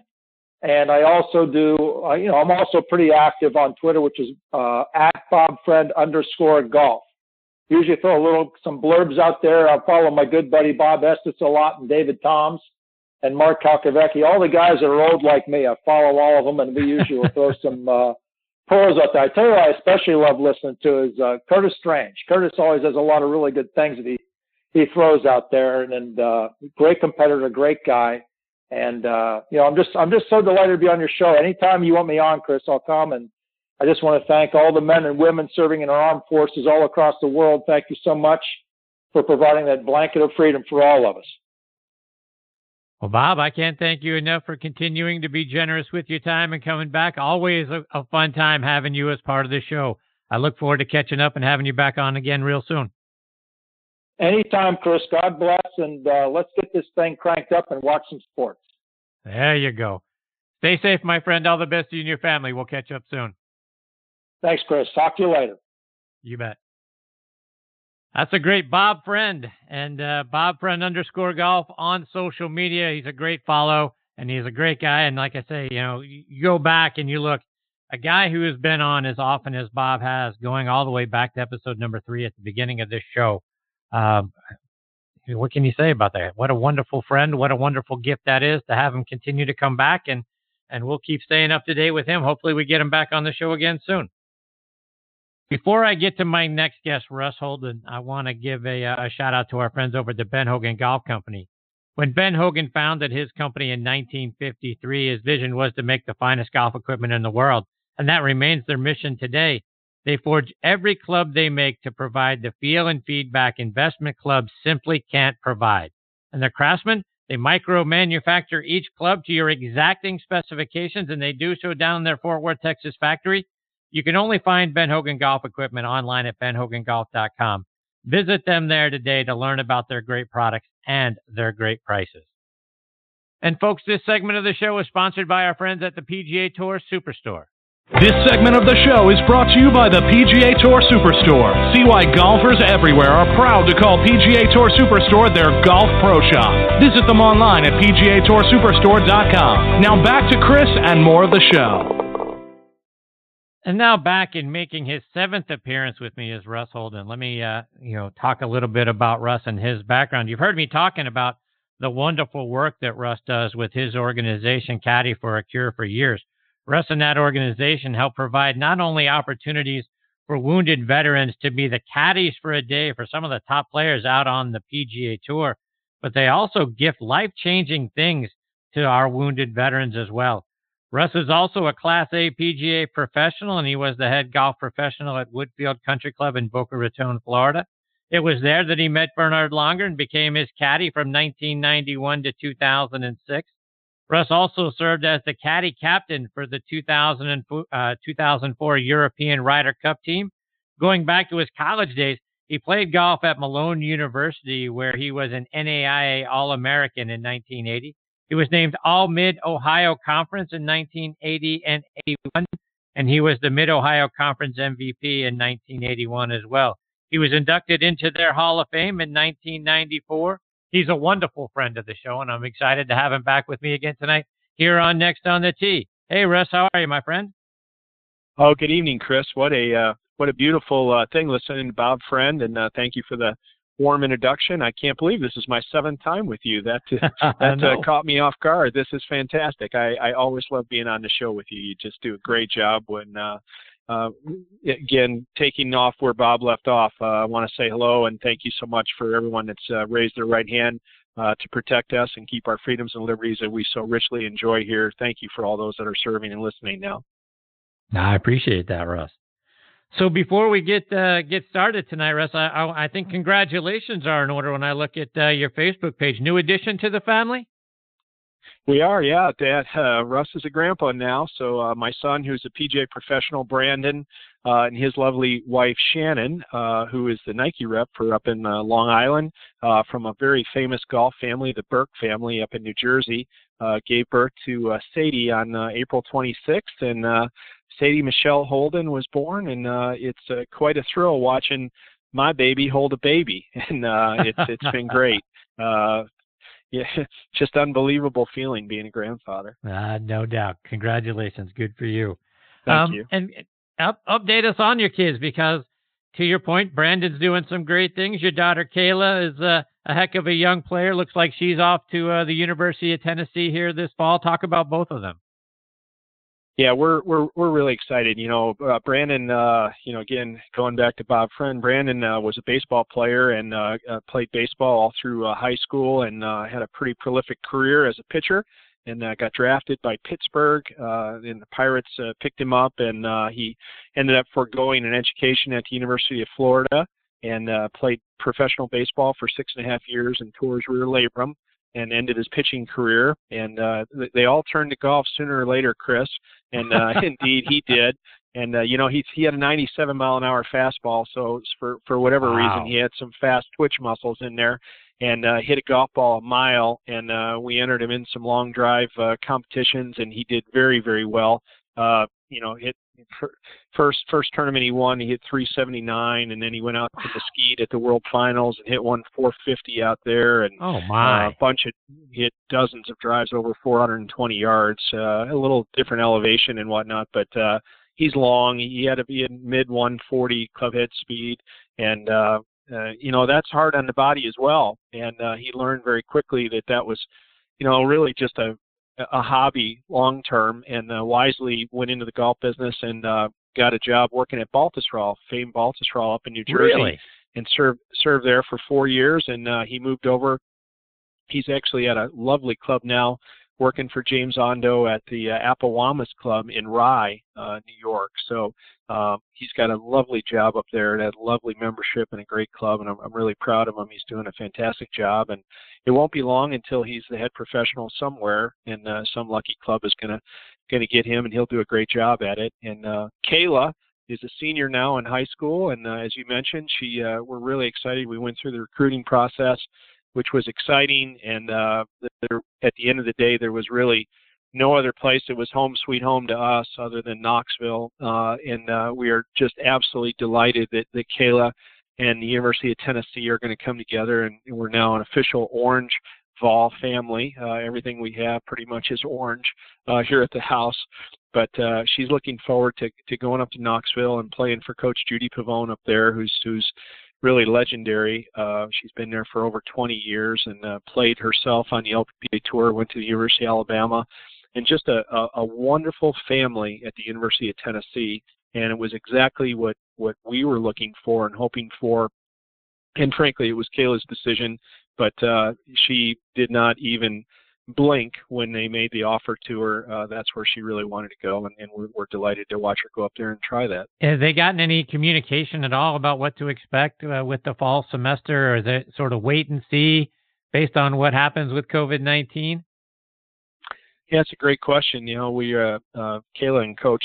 and I also do. Uh, you know, I'm also pretty active on Twitter, which is uh, at Bob Friend underscore golf usually throw a little some blurbs out there. I follow my good buddy Bob Estes a lot and David Toms and Mark Calcavecchia. All the guys that are old like me, I follow all of them, and we usually will throw *laughs* some uh, pros out there. I tell you, what I especially love listening to is uh, Curtis Strange. Curtis always has a lot of really good things that he he throws out there, and, and uh, great competitor, great guy. And uh, you know, I'm just I'm just so delighted to be on your show. Anytime you want me on, Chris, I'll come and I just want to thank all the men and women serving in our armed forces all across the world. Thank you so much for providing that blanket of freedom for all of us. Well, Bob, I can't thank you enough for continuing to be generous with your time and coming back. Always a, a fun time having you as part of the show. I look forward to catching up and having you back on again real soon. Anytime, Chris. God bless, and uh, let's get this thing cranked up and watch some sports. There you go. Stay safe, my friend. All the best to you and your family. We'll catch up soon. Thanks, Chris. Talk to you later. You bet. That's a great Bob Friend and uh, Bob Friend underscore golf on social media. He's a great follow and he's a great guy. And like I say, you know, you go back and you look, a guy who has been on as often as Bob has, going all the way back to episode number three at the beginning of this show. Um, what can you say about that? What a wonderful friend. What a wonderful gift that is to have him continue to come back and, and we'll keep staying up to date with him. Hopefully we get him back on the show again soon. Before I get to my next guest, Russ Holden, I want to give a, uh, a shout out to our friends over at the Ben Hogan Golf Company. When Ben Hogan founded his company in 1953, his vision was to make the finest golf equipment in the world, and that remains their mission today. They forge every club they make to provide the feel and feedback investment clubs simply can't provide. And the craftsmen, they micro manufacture each club to your exacting specifications, and they do so down in their Fort Worth, Texas factory. You can only find Ben Hogan Golf Equipment online at benhogangolf.com. Visit them there today to learn about their great products and their great prices. And folks, this segment of the show is sponsored by our friends at the PGA Tour Superstore. This segment of the show is brought to you by the PGA Tour Superstore. See why golfers everywhere are proud to call PGA Tour Superstore their golf pro shop. Visit them online at PGATourSuperstore.com. Now back to Chris and more of the show. And now back in making his seventh appearance with me is Russ Holden. Let me, uh, you know, talk a little bit about Russ and his background. You've heard me talking about the wonderful work that Russ does with his organization, Caddy for a Cure, for years. Russ and that organization help provide not only opportunities for wounded veterans to be the caddies for a day for some of the top players out on the PGA Tour, but they also gift life changing things to our wounded veterans as well. Russ is also a Class A PGA professional, and he was the head golf professional at Woodfield Country Club in Boca Raton, Florida. It was there that he met Bernhard Langer and became his caddy from 1991 to 2006. Russ also served as the caddy captain for the 2000 uh, 2004 European Ryder Cup team. Going back to his college days, he played golf at Malone University, where he was an NAIA All American in 1980. He was named All Mid Ohio Conference in 1980 and 81, and he was the Mid Ohio Conference MVP in 1981 as well. He was inducted into their Hall of Fame in 1994. He's a wonderful friend of the show, and I'm excited to have him back with me again tonight here on Next on the Tee. Hey, Russ, how are you, my friend? Oh, good evening, Chris. What a uh, what a beautiful uh, thing listening to Bob Friend, and uh, thank you for the warm introduction. I can't believe this is my seventh time with you. That *laughs* that uh, caught me off guard. This is fantastic. I, I always love being on the show with you. You just do a great job when. Uh, uh, again, taking off where Bob left off, uh, I want to say hello and thank you so much for everyone that's uh, raised their right hand uh, to protect us and keep our freedoms and liberties that we so richly enjoy here. Thank you for all those that are serving and listening now. I appreciate that, Russ. So before we get uh, get started tonight, Russ, I, I, I, think congratulations are in order when I look at uh, your Facebook page. New addition to the family. We are, yeah. Dad, uh, Russ is a grandpa now, so uh, my son, who's a PGA professional, Brandon, uh, and his lovely wife Shannon, uh, who is the Nike rep for up in Long Island, from a very famous golf family, the Burke family up in New Jersey, gave birth to Sadie on April 26th, and Sadie Michelle Holden was born, and uh, it's uh, quite a thrill watching my baby hold a baby, *laughs* and uh, it's it's been great. *laughs* Uh, yeah, *laughs* just unbelievable feeling being a grandfather. Uh, no doubt. Congratulations. Good for you. Thank um, you. And up, update us on your kids because, to your point, Brandon's doing some great things. Your daughter Kayla is uh, a heck of a young player. Looks like she's off to uh, the University of Tennessee here this fall. Talk about both of them yeah, we're we're we're really excited. You know, uh, Brandon. Uh, you know, again, going back to Bob Friend, Brandon uh, was a baseball player and uh, uh, played baseball all through uh, high school and uh, had a pretty prolific career as a pitcher. And uh, got drafted by Pittsburgh, uh, and the Pirates uh, picked him up, and uh, he ended up foregoing an education at the University of Florida and uh, played professional baseball for six and a half years and tours rear labrum and ended his pitching career. And uh, they all turned to golf sooner or later, Chris. And uh, *laughs* indeed, he did. and uh, you know he he had a 97 mile an hour fastball, so for for whatever wow. reason he had some fast twitch muscles in there, and uh, hit a golf ball a mile, and uh, we entered him in some long drive uh, competitions, and he did very very well. Uh, you know, hit first first tournament he won, he hit 379, and then he went out to Mesquite at the World Finals and hit one 450 out there, and oh my, uh, a bunch of hit dozens of drives over 420 yards, uh, a little different elevation and whatnot, but uh, he's long. He had to be in mid 140 club head speed, and uh, uh, you know that's hard on the body as well. And uh, he learned very quickly that that was, you know, really just a a hobby long term, and uh, wisely went into the golf business and uh, got a job working at Baltusrol, famed Baltusrol up in New Jersey, really? and served served there for four years. And uh, he moved over. He's actually at a lovely club now working for James Ondo at the uh, Apawamis Club in Rye, uh, New York. So uh, he's got a lovely job up there, and a lovely membership and a great club, and I'm, I'm really proud of him. He's doing a fantastic job, and it won't be long until he's the head professional somewhere, and uh, some lucky club is gonna gonna get him, and he'll do a great job at it. And uh, Kayla is a senior now in high school, and uh, as you mentioned, she uh, we're really excited. We went through the recruiting process which was exciting. And uh, there, at the end of the day, there was really no other place that was home sweet home to us other than Knoxville. Uh, and uh, we are just absolutely delighted that, that Kayla and the University of Tennessee are going to come together, and we're now an official Orange Vol family. Uh, everything we have pretty much is orange uh, here at the house. But uh, she's looking forward to, to going up to Knoxville and playing for Coach Judi Pavon up there, who's who's really legendary. Uh, she's been there for over 20 years and uh, played herself on the LPGA Tour. Went to the University of Alabama, and just a, a, a wonderful family at the University of Tennessee. And it was exactly what what we were looking for and hoping for. And frankly, it was Kayla's decision, but uh, she did not even blink when they made the offer to her. Uh, that's where she really wanted to go, and, and we're, we're, delighted to watch her go up there and try that. Have they gotten any communication at all about what to expect uh, with the fall semester, or is it sort of wait and see based on what happens with COVID nineteen? Yeah, it's a great question. You know, we uh, uh Kayla and Coach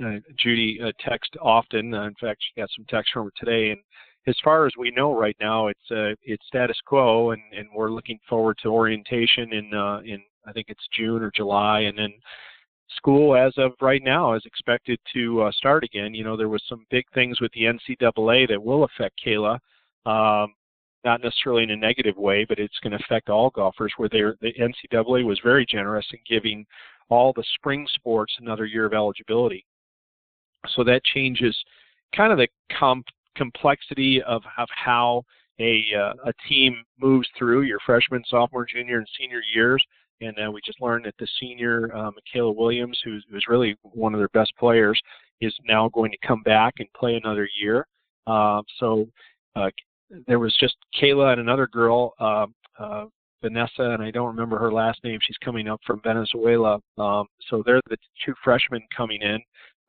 uh, Judi uh, text often. Uh, in fact, she got some text from her today, and as far as we know right now, it's uh, it's status quo, and, and we're looking forward to orientation in uh, in I think it's June or July, and then school as of right now is expected to uh, start again. You know, there was some big things with the NCAA that will affect Kayla, um, not necessarily in a negative way, but it's going to affect all golfers. Where they're, the NCAA was very generous in giving all the spring sports another year of eligibility, so that changes kind of the comp complexity of, of how a, uh, a team moves through your freshman, sophomore, junior, and senior years. And uh, we just learned that the senior, uh, Michaela Williams, who's, who's really one of their best players, is now going to come back and play another year. Uh, so uh, there was just Kayla and another girl, uh, uh, Vanessa, and I don't remember her last name. She's coming up from Venezuela. Um, so they're the two freshmen coming in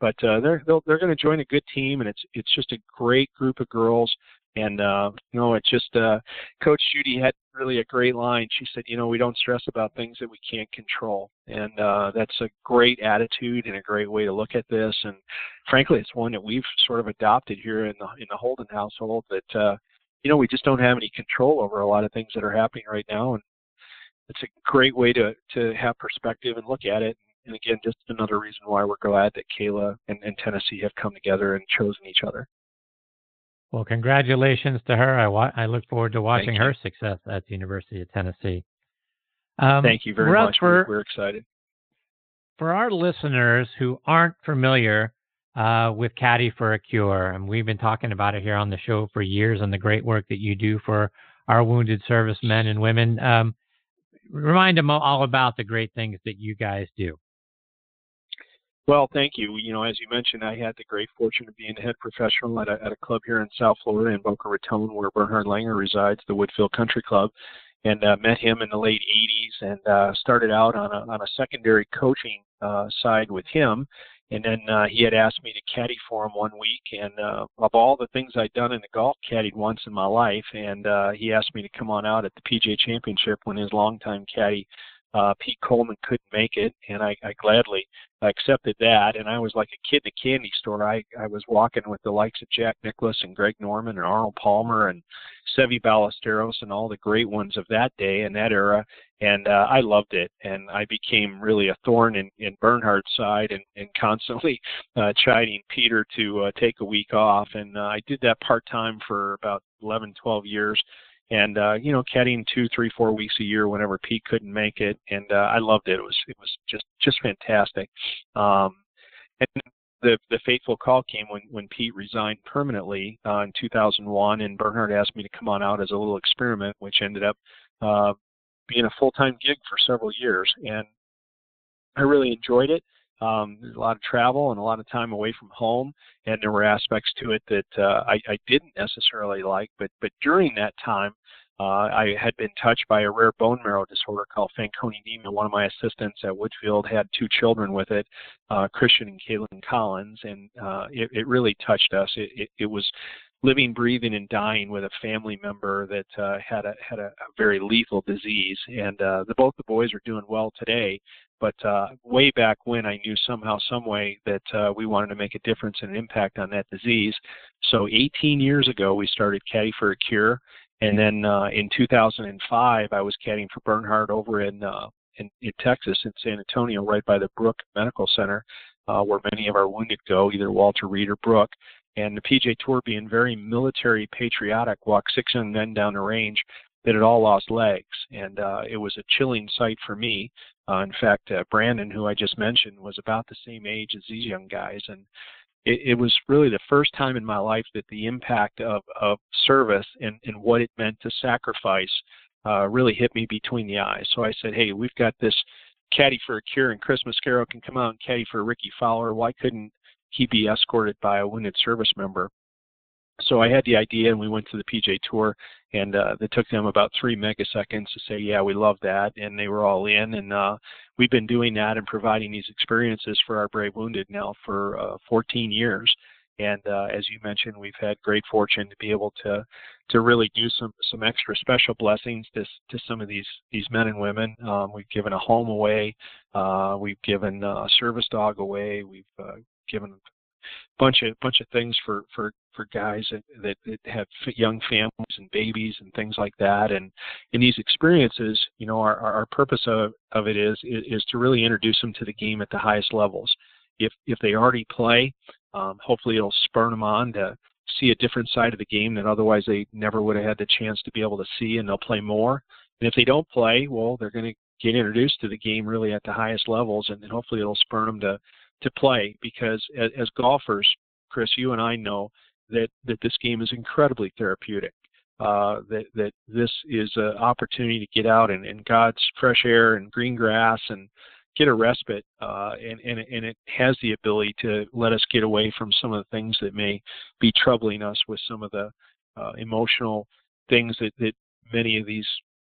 but uh, they're they're, they're going to join a good team, and it's it's just a great group of girls. And uh, you know, it's just uh, Coach Judi had really a great line. She said, you know, we don't stress about things that we can't control, and uh, that's a great attitude and a great way to look at this. And frankly, it's one that we've sort of adopted here in the in the Holden household. That uh, you know, we just don't have any control over a lot of things that are happening right now, and it's a great way to to have perspective and look at it and again, just another reason why we're glad that Kayla and, and Tennessee have come together and chosen each other. Well, congratulations to her. I, wa- I look forward to watching her success at the University of Tennessee. Um, Thank you very much. For, we're, we're, excited. For our listeners who aren't familiar uh, with Caddy for a Cure, and we've been talking about it here on the show for years and the great work that you do for our wounded servicemen and women. Um, remind them all about the great things that you guys do. Well, thank you. You know, as you mentioned, I had the great fortune of being the head professional at a, at a club here in South Florida in Boca Raton, where Bernhard Langer resides, the Woodfield Country Club, and uh, met him in the late 80s and uh, started out on a, on a secondary coaching uh, side with him. And then uh, he had asked me to caddy for him one week, and uh, of all the things I'd done in the golf, caddied once in my life, and uh, he asked me to come on out at the PGA Championship when his longtime caddy uh, Pete Coleman couldn't make it, and I, I gladly accepted that. And I was like a kid in a candy store. I, I was walking with the likes of Jack Nicklaus and Greg Norman and Arnold Palmer and Seve Ballesteros and all the great ones of that day and that era. And uh, I loved it. And I became really a thorn in, in Bernhard's side and, and constantly *laughs* uh, chiding Peter to uh, take a week off. And uh, I did that part time for about 11, 12 years and uh, you know, caddying two, three, four weeks a year whenever Pete couldn't make it, and uh, I loved it. It was it was just just fantastic. Um, and the the fateful call came when when Pete resigned permanently uh, in 2001, and Bernhard asked me to come on out as a little experiment, which ended up uh, being a full time gig for several years, and I really enjoyed it. Um, a lot of travel and a lot of time away from home, and there were aspects to it that uh, I, I didn't necessarily like. But but during that time, uh, I had been touched by a rare bone marrow disorder called Fanconi anemia. One of my assistants at Woodfield had two children with it, uh, Christian and Caitlin Collins, and uh, it, it really touched us. It, it, it was living, breathing, and dying with a family member that uh, had a had a very lethal disease. And uh, the, both the boys are doing well today. But uh, way back when, I knew somehow, some way that uh, we wanted to make a difference and an impact on that disease. So 18 years ago, we started Caddy for a Cure, and then uh, in 2005, I was caddying for Bernhard over in, uh, in in Texas, in San Antonio, right by the Brooke Medical Center, uh, where many of our wounded go, either Walter Reed or Brooke. And the PGA Tour, being very military patriotic, walked six young men down the range that had all lost legs, and uh, it was a chilling sight for me. Uh, in fact, uh, Brandon, who I just mentioned, was about the same age as these young guys, and it, it was really the first time in my life that the impact of, of service and, and what it meant to sacrifice uh, really hit me between the eyes. So I said, hey, we've got this caddy for a cure, and Chris Mascaro can come out and caddy for Rickie Fowler. Why couldn't he be escorted by a wounded service member? So I had the idea, and we went to the PGA Tour, and uh, it took them about three megaseconds to say, "Yeah, we love that," and they were all in. And uh, we've been doing that and providing these experiences for our brave wounded now for uh, 14 years. And uh, as you mentioned, we've had great fortune to be able to to really do some some extra special blessings to to some of these these men and women. Um, we've given a home away, uh, we've given a service dog away, we've uh, given bunch of bunch of things for for for guys that, that, have young families and babies and things like that. And in these experiences you know our our purpose of of it is is to really introduce them to the game at the highest levels. If if they already play um, hopefully it'll spur them on to see a different side of the game that otherwise they never would have had the chance to be able to see and they'll play more. And if they don't play well they're going to get introduced to the game really at the highest levels and, and hopefully it'll spur them to to play because as, as golfers, Chris, you and I know that, that this game is incredibly therapeutic. Uh, that that this is an opportunity to get out and, and God's fresh air and green grass and get a respite, uh, and, and and it has the ability to let us get away from some of the things that may be troubling us with some of the uh, emotional things that, that many of these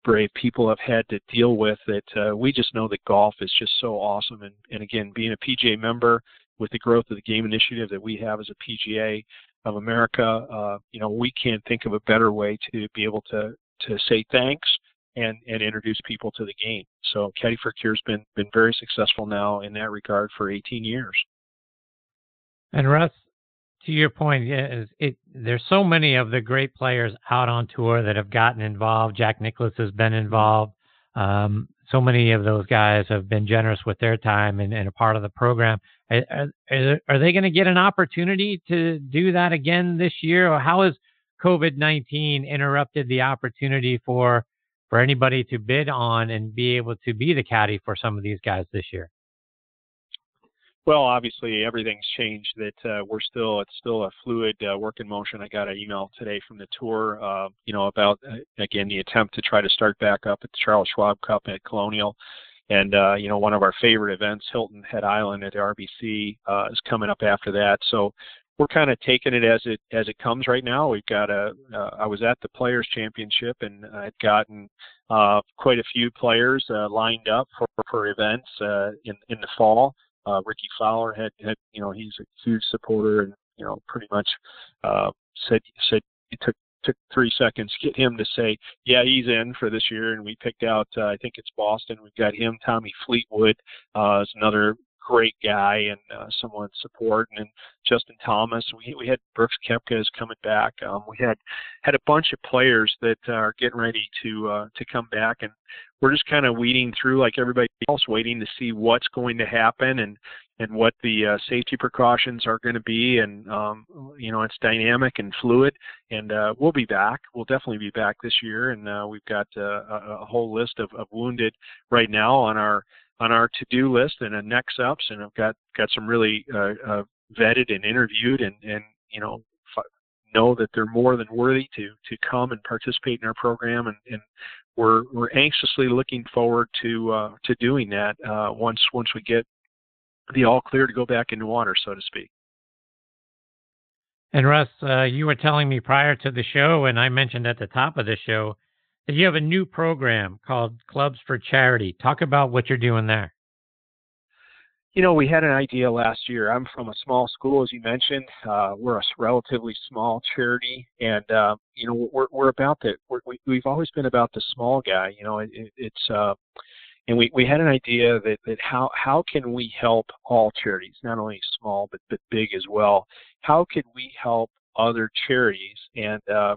brave people have had to deal with that uh, we just know that golf is just so awesome. And, and again, being a PGA member with the growth of the game initiative that we have as a PGA of America, uh, you know, we can't think of a better way to be able to to say thanks and and introduce people to the game. So Caddy for Cure's been been very successful now in that regard for 18 years. And Russ, to your point, yeah, it, there's so many of the great players out on tour that have gotten involved. Jack Nicklaus has been involved. Um, so many of those guys have been generous with their time and, and a part of the program. Are, are, are they going to get an opportunity to do that again this year, or how has COVID nineteen interrupted the opportunity for for anybody to bid on and be able to be the caddy for some of these guys this year? Well, obviously everything's changed. That uh, we're still it's still a fluid uh, work in motion. I got an email today from the tour, uh, you know, about uh, again the attempt to try to start back up at the Charles Schwab Cup at Colonial, and uh, you know one of our favorite events, Hilton Head Island at the RBC, uh, is coming up after that. So we're kind of taking it as it as it comes right now. We've got a. Uh, I was at the Players Championship and I'd gotten uh, quite a few players uh, lined up for for events uh, in in the fall. Uh, Rickie Fowler had, had, you know, he's a huge supporter and, you know, pretty much uh, said said it took took three seconds to get him to say, yeah, he's in for this year. And we picked out, uh, I think it's Boston. We've got him. Tommy Fleetwood uh, is another great guy and uh, someone support. And Justin Thomas. We we had Brooks Koepka is coming back. Um, we had had a bunch of players that are getting ready to uh, to come back, and we're just kind of weeding through like everybody else, waiting to see what's going to happen and and what the uh, safety precautions are going to be. And um, you know, it's dynamic and fluid. And uh, we'll be back. We'll definitely be back this year. And uh, we've got uh, a, a whole list of, of wounded right now on our on our to-do list and a next ups, and I've got got some really uh, uh, vetted and interviewed, and and you know f- know that they're more than worthy to to come and participate in our program, and, and we're we're anxiously looking forward to uh, to doing that uh, once once we get the all clear to go back into water, so to speak. And Russ, uh, you were telling me prior to the show, and I mentioned at the top of the show you have a new program called Clubs for Charity. Talk about what you're doing there. You know, we had an idea last year. I'm from a small school, as you mentioned. Uh, we're a relatively small charity, and uh, you know, we're we're about that. We're, we we've always been about the small guy. You know, it, it's uh, and we we had an idea that that how how can we help all charities, not only small but but big as well. How could we help other charities? And uh,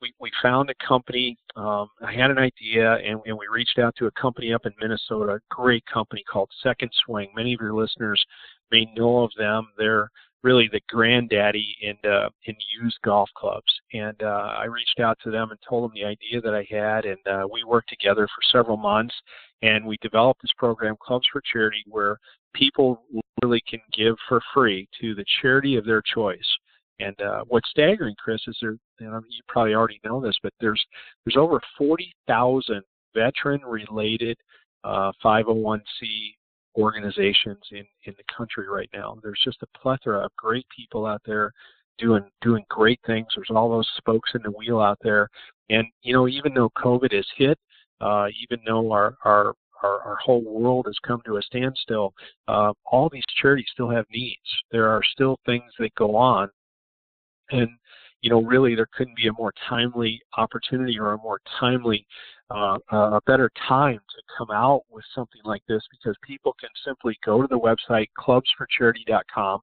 we, we found a company. Um, I had an idea, and, and we reached out to a company up in Minnesota, a great company called Second Swing. Many of your listeners may know of them. They're really the granddaddy in uh, in used golf clubs. And uh, I reached out to them and told them the idea that I had, and uh, we worked together for several months, and we developed this program, Clubs for Charity, where people really can give for free to the charity of their choice. And uh, what's staggering, Chris, is there. And you probably already know this, but there's there's over 40,000 veteran-related uh, 501c organizations in in the country right now. There's just a plethora of great people out there doing doing great things. There's all those spokes in the wheel out there, and you know even though COVID has hit, uh, even though our our our, our whole world has come to a standstill, uh, all these charities still have needs. There are still things that go on and you know really there couldn't be a more timely opportunity or a more timely uh, a better time to come out with something like this because people can simply go to the website clubsforcharity.com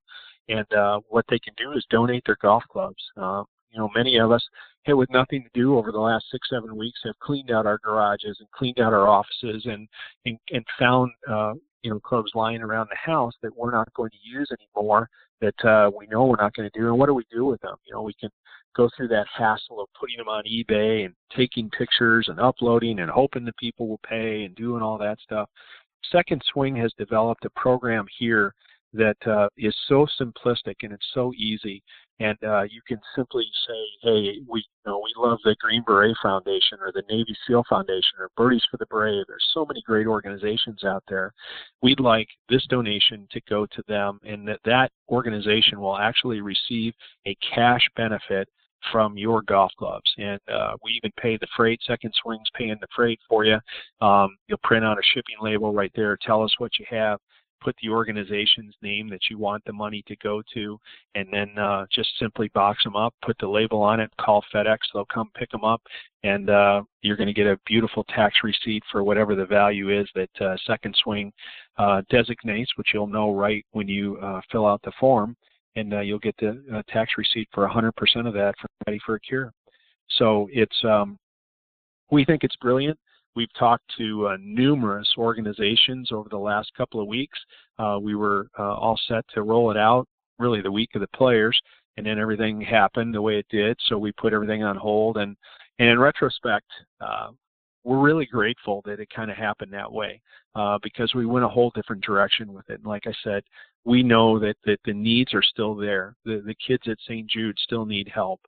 and uh, what they can do is donate their golf clubs. Uh, you know, many of us hit with nothing to do over the last six, seven weeks have cleaned out our garages and cleaned out our offices and and, and found uh, you know clubs lying around the house that we're not going to use anymore that uh, we know we're not going to do and what do we do with them? You know we can go through that hassle of putting them on ebay and taking pictures and uploading and hoping that people will pay and doing all that stuff. Second swing has developed a program here that uh, is so simplistic and it's so easy and uh, you can simply say, "Hey, we you know we love the Green Beret Foundation or the Navy SEAL Foundation or Birdies for the Brave. There's so many great organizations out there. We'd like this donation to go to them, and that that organization will actually receive a cash benefit." From your golf clubs, and uh, we even pay the freight. Second Swings paying the freight for you. Um, you'll print out a shipping label right there. Tell us what you have put the organization's name that you want the money to go to, and then uh, just simply box them up, put the label on it, call FedEx, they'll come pick them up, and uh, you're going to get a beautiful tax receipt for whatever the value is that uh, Second Swing uh, designates, which you'll know right when you uh, fill out the form, and uh, you'll get the uh, tax receipt for 100% of that for Caddy for a Cure. So it's um, we think it's brilliant. We've talked to uh, numerous organizations over the last couple of weeks. Uh, we were uh, all set to roll it out really the week of the players, and then everything happened the way it did. So we put everything on hold. And, and in retrospect, uh, we're really grateful that it kind of happened that way uh, because we went a whole different direction with it. And like I said, we know that, that the needs are still there. The, the kids at St. Jude still need help.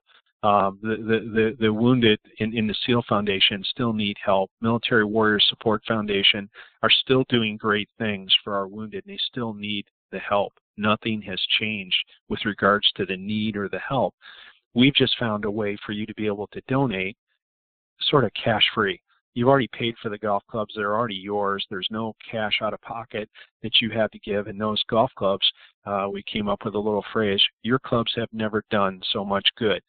Um, the, the, the, the wounded in, in the SEAL Foundation still need help. Military Warriors Support Foundation are still doing great things for our wounded, and they still need the help. Nothing has changed with regards to the need or the help. We've just found a way for you to be able to donate sort of cash free. You've already paid for the golf clubs, they're already yours. There's no cash out of pocket that you have to give. And those golf clubs, uh, we came up with a little phrase your clubs have never done so much good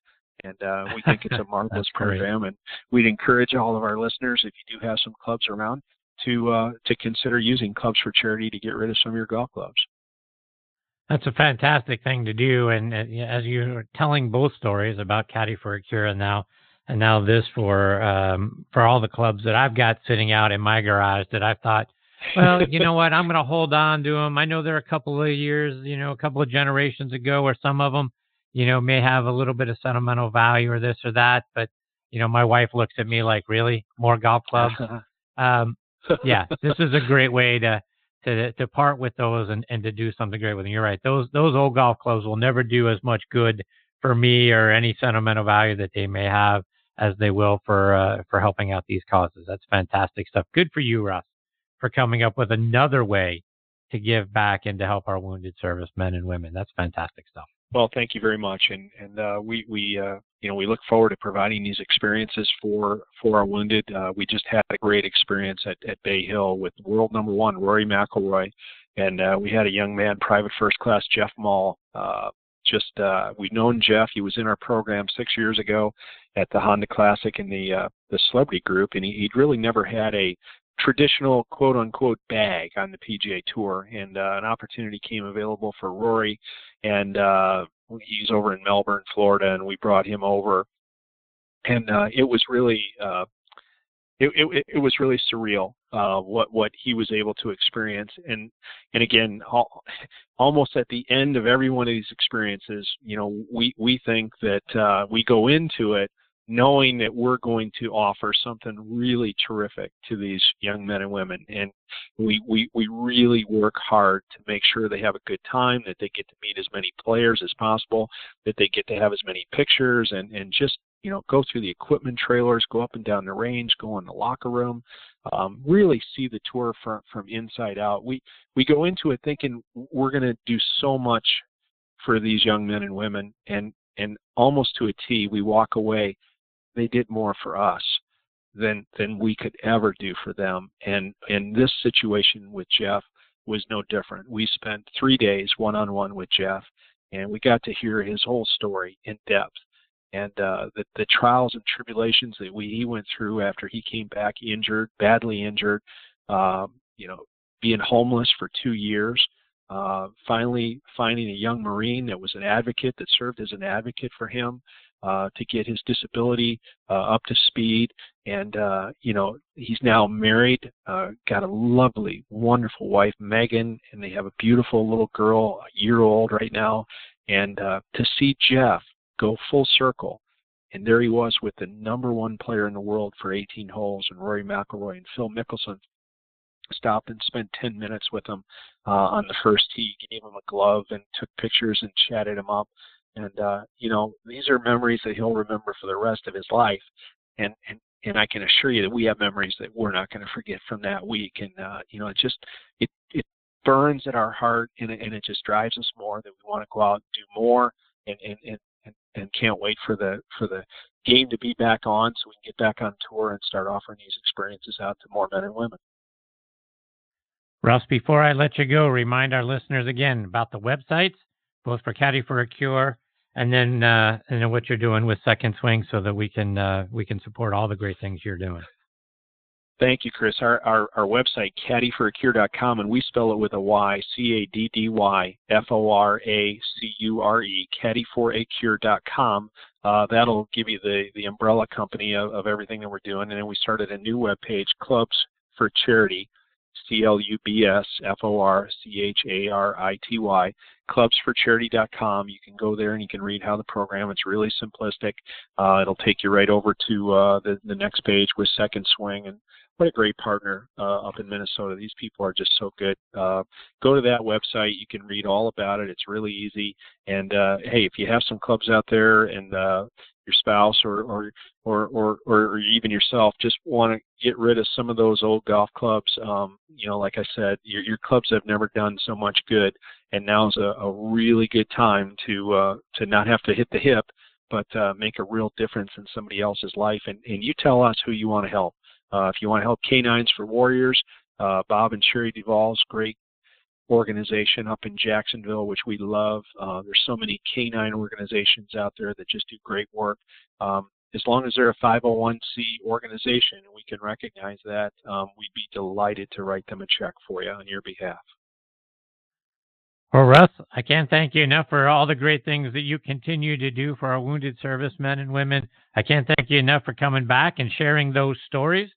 And uh, we think it's a *laughs* marvelous program, and we'd encourage all of our listeners, if you do have some clubs around, to uh, to consider using Clubs for Charity to get rid of some of your golf clubs. That's a fantastic thing to do, and uh, as you were telling both stories about Caddy for a Cure and now and now this for um, for all the clubs that I've got sitting out in my garage that I've thought, well, you know what, I'm going to hold on to them. I know they're a couple of years, you know, a couple of generations ago, or some of them, you know, may have a little bit of sentimental value or this or that, but you know, my wife looks at me like, really, more golf clubs? *laughs* um, yeah, this is a great way to to to part with those and, and to do something great with them. You're right. Those those old golf clubs will never do as much good for me or any sentimental value that they may have as they will for uh, for helping out these causes. That's fantastic stuff. Good for you, Russ, for coming up with another way to give back and to help our wounded servicemen and women. That's fantastic stuff. Well, thank you very much, and and uh, we we uh, you know we look forward to providing these experiences for for our wounded. Uh, we just had a great experience at, at Bay Hill with world number one Rory McIlroy, and uh, we had a young man, private first class Jeff Mall. Uh, just uh, we've known Jeff. He was in our program six years ago at the Honda Classic in the the celebrity group, and he, he'd really never had a traditional quote unquote bag on the PGA Tour, and an opportunity came available for Rory, and uh, he's over in Melbourne, Florida, and we brought him over, and uh, it was really uh, it, it, it was really surreal uh, what what he was able to experience, and and again, all, almost at the end of every one of these experiences, you know, we we think that uh, we go into it knowing that we're going to offer something really terrific to these young men and women. And we, we we really work hard to make sure they have a good time that they get to meet as many players as possible that they get to have as many pictures and and just you know go through the equipment trailers go up and down the range go in the locker room um, really see the tour from from inside out. We we go into it thinking we're going to do so much for these young men and women and and almost to a T we walk away they did more for us than than we could ever do for them. And in this situation with Jeff was no different. We spent three days one on one with Jeff, and we got to hear his whole story in depth and uh, the the trials and tribulations that we he went through after he came back injured, badly injured, um, you know, being homeless for two years. Uh, finally, finding a young Marine that was an advocate that served as an advocate for him, to get his disability uh, up to speed. And, uh, you know, he's now married, uh, got a lovely, wonderful wife, Megan, and they have a beautiful little girl, a year old right now. And uh, to see Jeff go full circle, and there he was with the number one player in the world for 18 holes, and Rory McIlroy and Phil Mickelson stopped and spent 10 minutes with him uh, on the first tee, gave him a glove and took pictures and chatted him up. And uh, you know, these are memories that he'll remember for the rest of his life. And and and I can assure you that we have memories that we're not going to forget from that week. And uh, you know, it just it it burns at our heart, and it, and it just drives us more that we want to go out and do more, and and and and, and can't wait for the for the game to be back on so we can get back on tour and start offering these experiences out to more men and women. Russ, before I let you go, remind our listeners again about the websites, both for Caddy for a Cure and then uh, and then what you're doing with Second Swing, so that we can uh, we can support all the great things you're doing. Thank you, Chris. Our our, our website, caddyforacure.com, and we spell it with a Y, C A D D Y F O R A C U R E, caddyforacure.com. Uh, that'll give you the, the umbrella company of, of everything that we're doing. And then we started a new web page, Clubs for Charity, C L U B S F O R C H A R I T Y, clubsforcharity.com. You can go there and you can read how the program. It's really simplistic. Uh, it'll take you right over to uh, the, the next page with Second Swing and what a great partner uh, up in Minnesota. These people are just so good. Uh, go to that website. You can read all about it. It's really easy. And uh, hey, if you have some clubs out there and uh, your spouse or or or or, or even yourself just want to get rid of some of those old golf clubs um you know like i said your your clubs have never done so much good and now's a, a really good time to uh to not have to hit the hip but uh make a real difference in somebody else's life and and you tell us who you want to help if you want to help K9s For Warriors uh bob and Shari Duval's great organization up in Jacksonville, which we love. Uh, there's so many canine organizations out there that just do great work. Um, as long as they're a 501c organization and we can recognize that, um, we'd be delighted to write them a check for you on your behalf. Well, Russ, I can't thank you enough for all the great things that you continue to do for our wounded servicemen and women. I can't thank you enough for coming back and sharing those stories.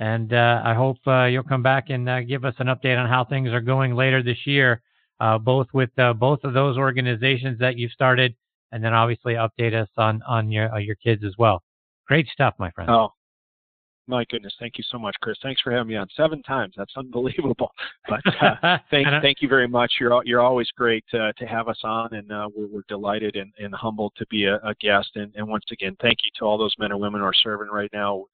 And uh, I hope uh, you'll come back and uh, give us an update on how things are going later this year, uh, both with uh, both of those organizations that you've started, and then obviously update us on on your uh, your kids as well. Great stuff, my friend. Oh, my goodness, thank you so much, Chris. Thanks for having me on seven times. That's unbelievable. But *laughs* thank thank you very much. You're you're always great to to have us on, and we're, we're delighted and, and humbled to be a, a guest. And, and once again, thank you to all those men and women who are serving right now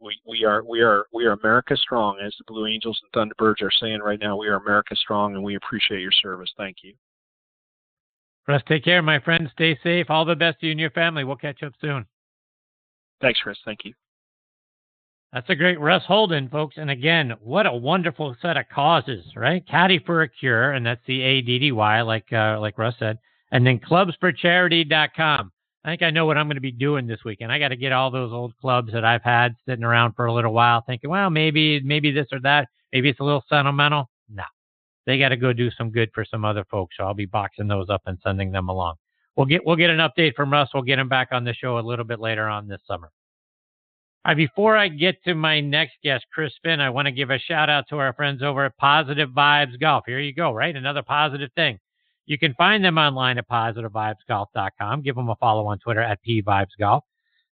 we, we are we are we are America strong, as the Blue Angels and Thunderbirds are saying right now. We are America strong, and we appreciate your service. Thank you. Russ, take care, my friend. Stay safe. All the best to you and your family. We'll catch up soon. Thanks, Chris. Thank you. That's a great Russ Holden, folks. And again, what a wonderful set of causes, right? Caddy for a Cure, and that's the A D D Y, like uh, like Russ said, and then clubsforcharity.com. I think I know what I'm going to be doing this weekend. I got to get all those old clubs that I've had sitting around for a little while, thinking, well, maybe maybe this or that, maybe it's a little sentimental. No, they got to go do some good for some other folks. So I'll be boxing those up and sending them along. We'll get we'll get an update from Russ. We'll get him back on the show a little bit later on this summer. Right, before I get to my next guest, Chris Finn, I want to give a shout out to our friends over at Positive Vibes Golf. Here you go, right? Another positive thing. You can find them online at positivevibesgolf.com. Give them a follow on Twitter at pvibesgolf.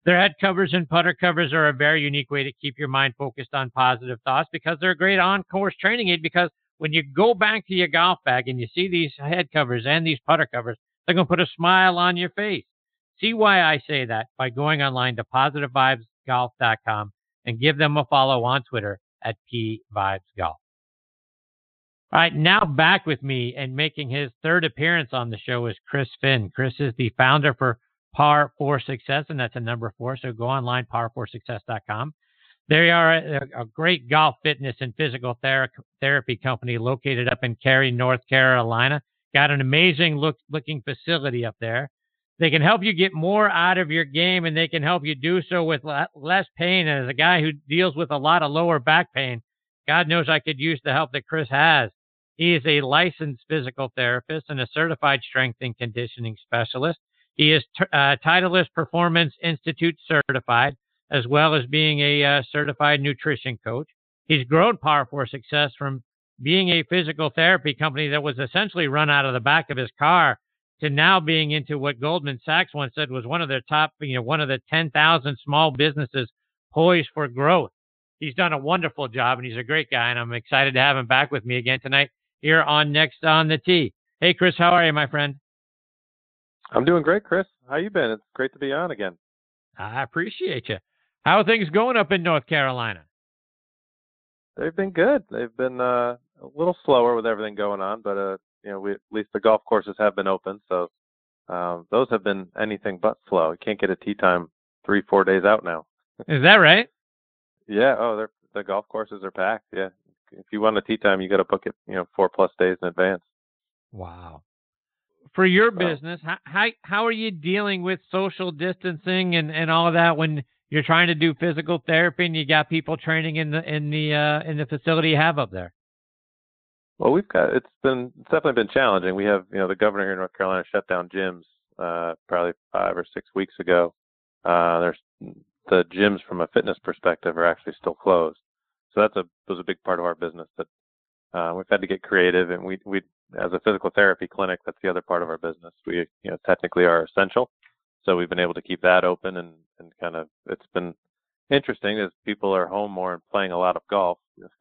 Their head covers and putter covers are a very unique way to keep your mind focused on positive thoughts because they're a great on course training aid. Because when you go back to your golf bag and you see these head covers and these putter covers, they're going to put a smile on your face. See why I say that by going online to positivevibesgolf.com and give them a follow on Twitter at pvibesgolf. All right, now back with me and making his third appearance on the show is Chris Finn. Chris is the founder for Par 4 Success, and that's a number four. So go online, par4success.com. They are a, a great golf fitness and physical ther- therapy company located up in Cary, North Carolina. Got an amazing look, looking facility up there. They can help you get more out of your game, and they can help you do so with less pain. And as a guy who deals with a lot of lower back pain, God knows I could use the help that Chris has. He is a licensed physical therapist and a certified strength and conditioning specialist. He is t- uh, Titleist Performance Institute certified, as well as being a uh, certified nutrition coach. He's grown Par 4 Success from being a physical therapy company that was essentially run out of the back of his car to now being into what Goldman Sachs once said was one of their top, you know, one of the 10,000 small businesses poised for growth. He's done a wonderful job and he's a great guy, and I'm excited to have him back with me again tonight here on Next on the Tee. Hey, Chris, how are you, my friend? I'm doing great, Chris. How you been? It's great to be on again. I appreciate you. How are things going up in North Carolina? They've been good. They've been uh, a little slower with everything going on, but uh, you know, we, at least the golf courses have been open, so um, those have been anything but slow. You can't get a tee time three, four days out now. Is that right? *laughs* yeah. Oh, they're the golf courses are packed. Yeah if you want a tee time, you got to book it, you know, four plus days in advance. Wow. For your business, how, how how are you dealing with social distancing and and all of that when you're trying to do physical therapy and you got people training in the in the uh, in the facility you have up there? Well, we've got it's been it's definitely been challenging. We have you know the governor here in North Carolina shut down gyms uh, probably five or six weeks ago. Uh, there's the gyms from a fitness perspective are actually still closed so that's a was a big part of our business that uh, we've had to get creative, and we we as a physical therapy clinic, that's the other part of our business. We you know technically are essential, so we've been able to keep that open, and and kind of it's been interesting as people are home more and playing a lot of golf,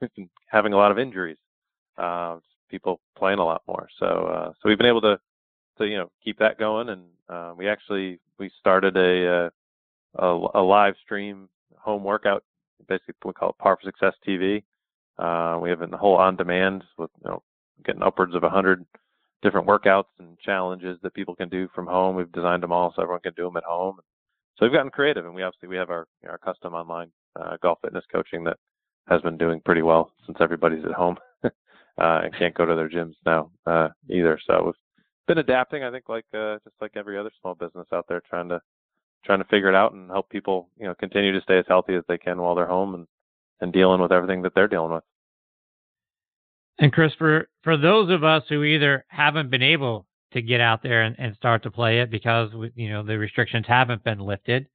*laughs* having a lot of injuries, uh, people playing a lot more. So uh, so we've been able to to you know keep that going, and uh, we actually we started a, uh, a a live stream home workout basically we call it Par 4 Success TV. Uh, we have a whole on demand with you know getting upwards of a hundred different workouts and challenges that people can do from home. We've designed them all so everyone can do them at home. So we've gotten creative, and we obviously we have our our custom online uh, golf fitness coaching that has been doing pretty well since everybody's at home. *laughs* uh, and can't go to their gyms now uh, either. So we've been adapting. I think like uh, just like every other small business out there, trying to trying to figure it out and help people you know continue to stay as healthy as they can while they're home and and dealing with everything that they're dealing with. And Chris, for for those of us who either haven't been able to get out there and, and start to play it because you know the restrictions haven't been lifted,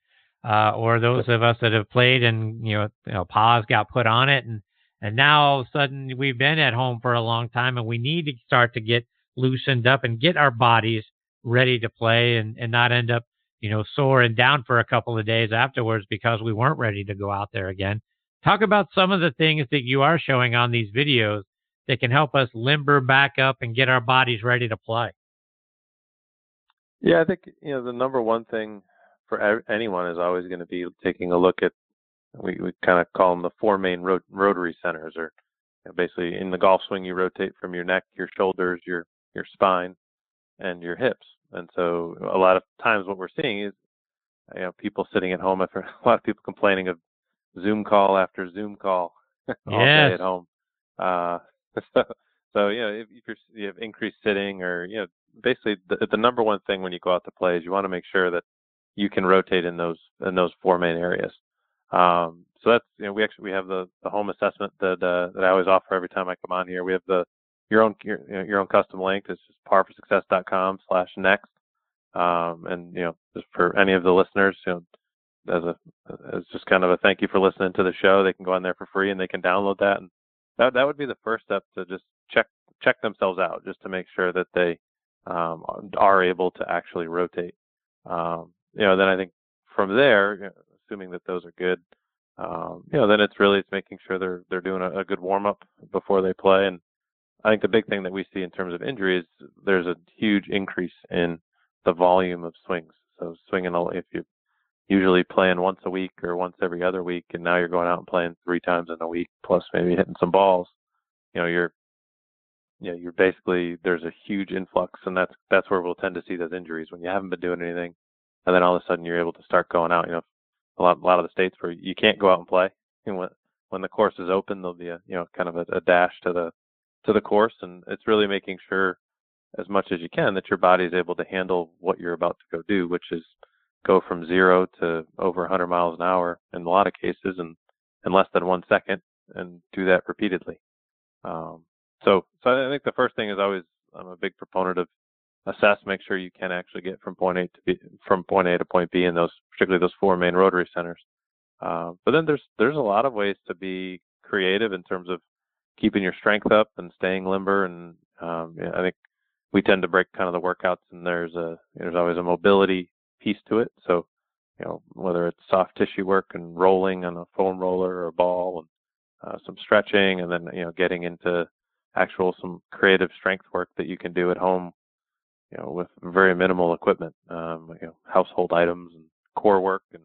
uh, or those of us that have played and you know, you know pause got put on it and and now all of a sudden we've been at home for a long time and we need to start to get loosened up and get our bodies ready to play and, and not end up, you know, sore and down for a couple of days afterwards because we weren't ready to go out there again. Talk about some of the things that you are showing on these videos that can help us limber back up and get our bodies ready to play. Yeah, I think you know the number one thing for anyone is always going to be taking a look at we, we kind of call them the four main rot- rotary centers, or you know, basically in the golf swing, you rotate from your neck, your shoulders, your your spine, and your hips. And so a lot of times, what we're seeing is you know people sitting at home after *laughs* a lot of people complaining of Zoom call after Zoom call *laughs* all yes. day at home. Uh, *laughs* so, so you know if, if you're, you have increased sitting or you know basically the, the number one thing when you go out to play is you want to make sure that you can rotate in those in those four main areas. Um, so that's you know we actually we have the the home assessment that uh, that I always offer every time I come on here. We have the your own your, your own custom link. It's just par4success.com slash next. Um, and you know just for any of the listeners, you know as a as just kind of a thank you for listening to the show, they can go on there for free and they can download that. And that that would be the first step to just check check themselves out, just to make sure that they um, are able to actually rotate. Um, you know, then I think from there, assuming that those are good, um, you know, then it's really it's making sure they're they're doing a, a good warm up before they play. And I think the big thing that we see in terms of injuries, there's a huge increase in the volume of swings. So swinging, if you're usually playing once a week or once every other week, and now you're going out and playing three times in a week, plus maybe hitting some balls, you know, you're you know, you're basically there's a huge influx, and that's that's where we'll tend to see those injuries when you haven't been doing anything, and then all of a sudden you're able to start going out. You know, a lot a lot of the states where you can't go out and play. And when when the course is open, there'll be a you know kind of a, a dash to the to the course, and it's really making sure as much as you can that your body is able to handle what you're about to go do, which is go from zero to over 100 miles an hour in a lot of cases, and in less than one second, and do that repeatedly. Um, so, so I think the first thing is always I'm a big proponent of assess, make sure you can actually get from point A to B, from point A to point B in those, particularly those four main rotary centers. Uh, but then there's there's a lot of ways to be creative in terms of keeping your strength up and staying limber. And um, yeah, I think we tend to break kind of the workouts, and there's a there's always a mobility piece to it. So you know whether it's soft tissue work and rolling on a foam roller or a ball, and uh, some stretching, and then you know getting into actual some creative strength work that you can do at home you know, with very minimal equipment, um, you know, household items and core work and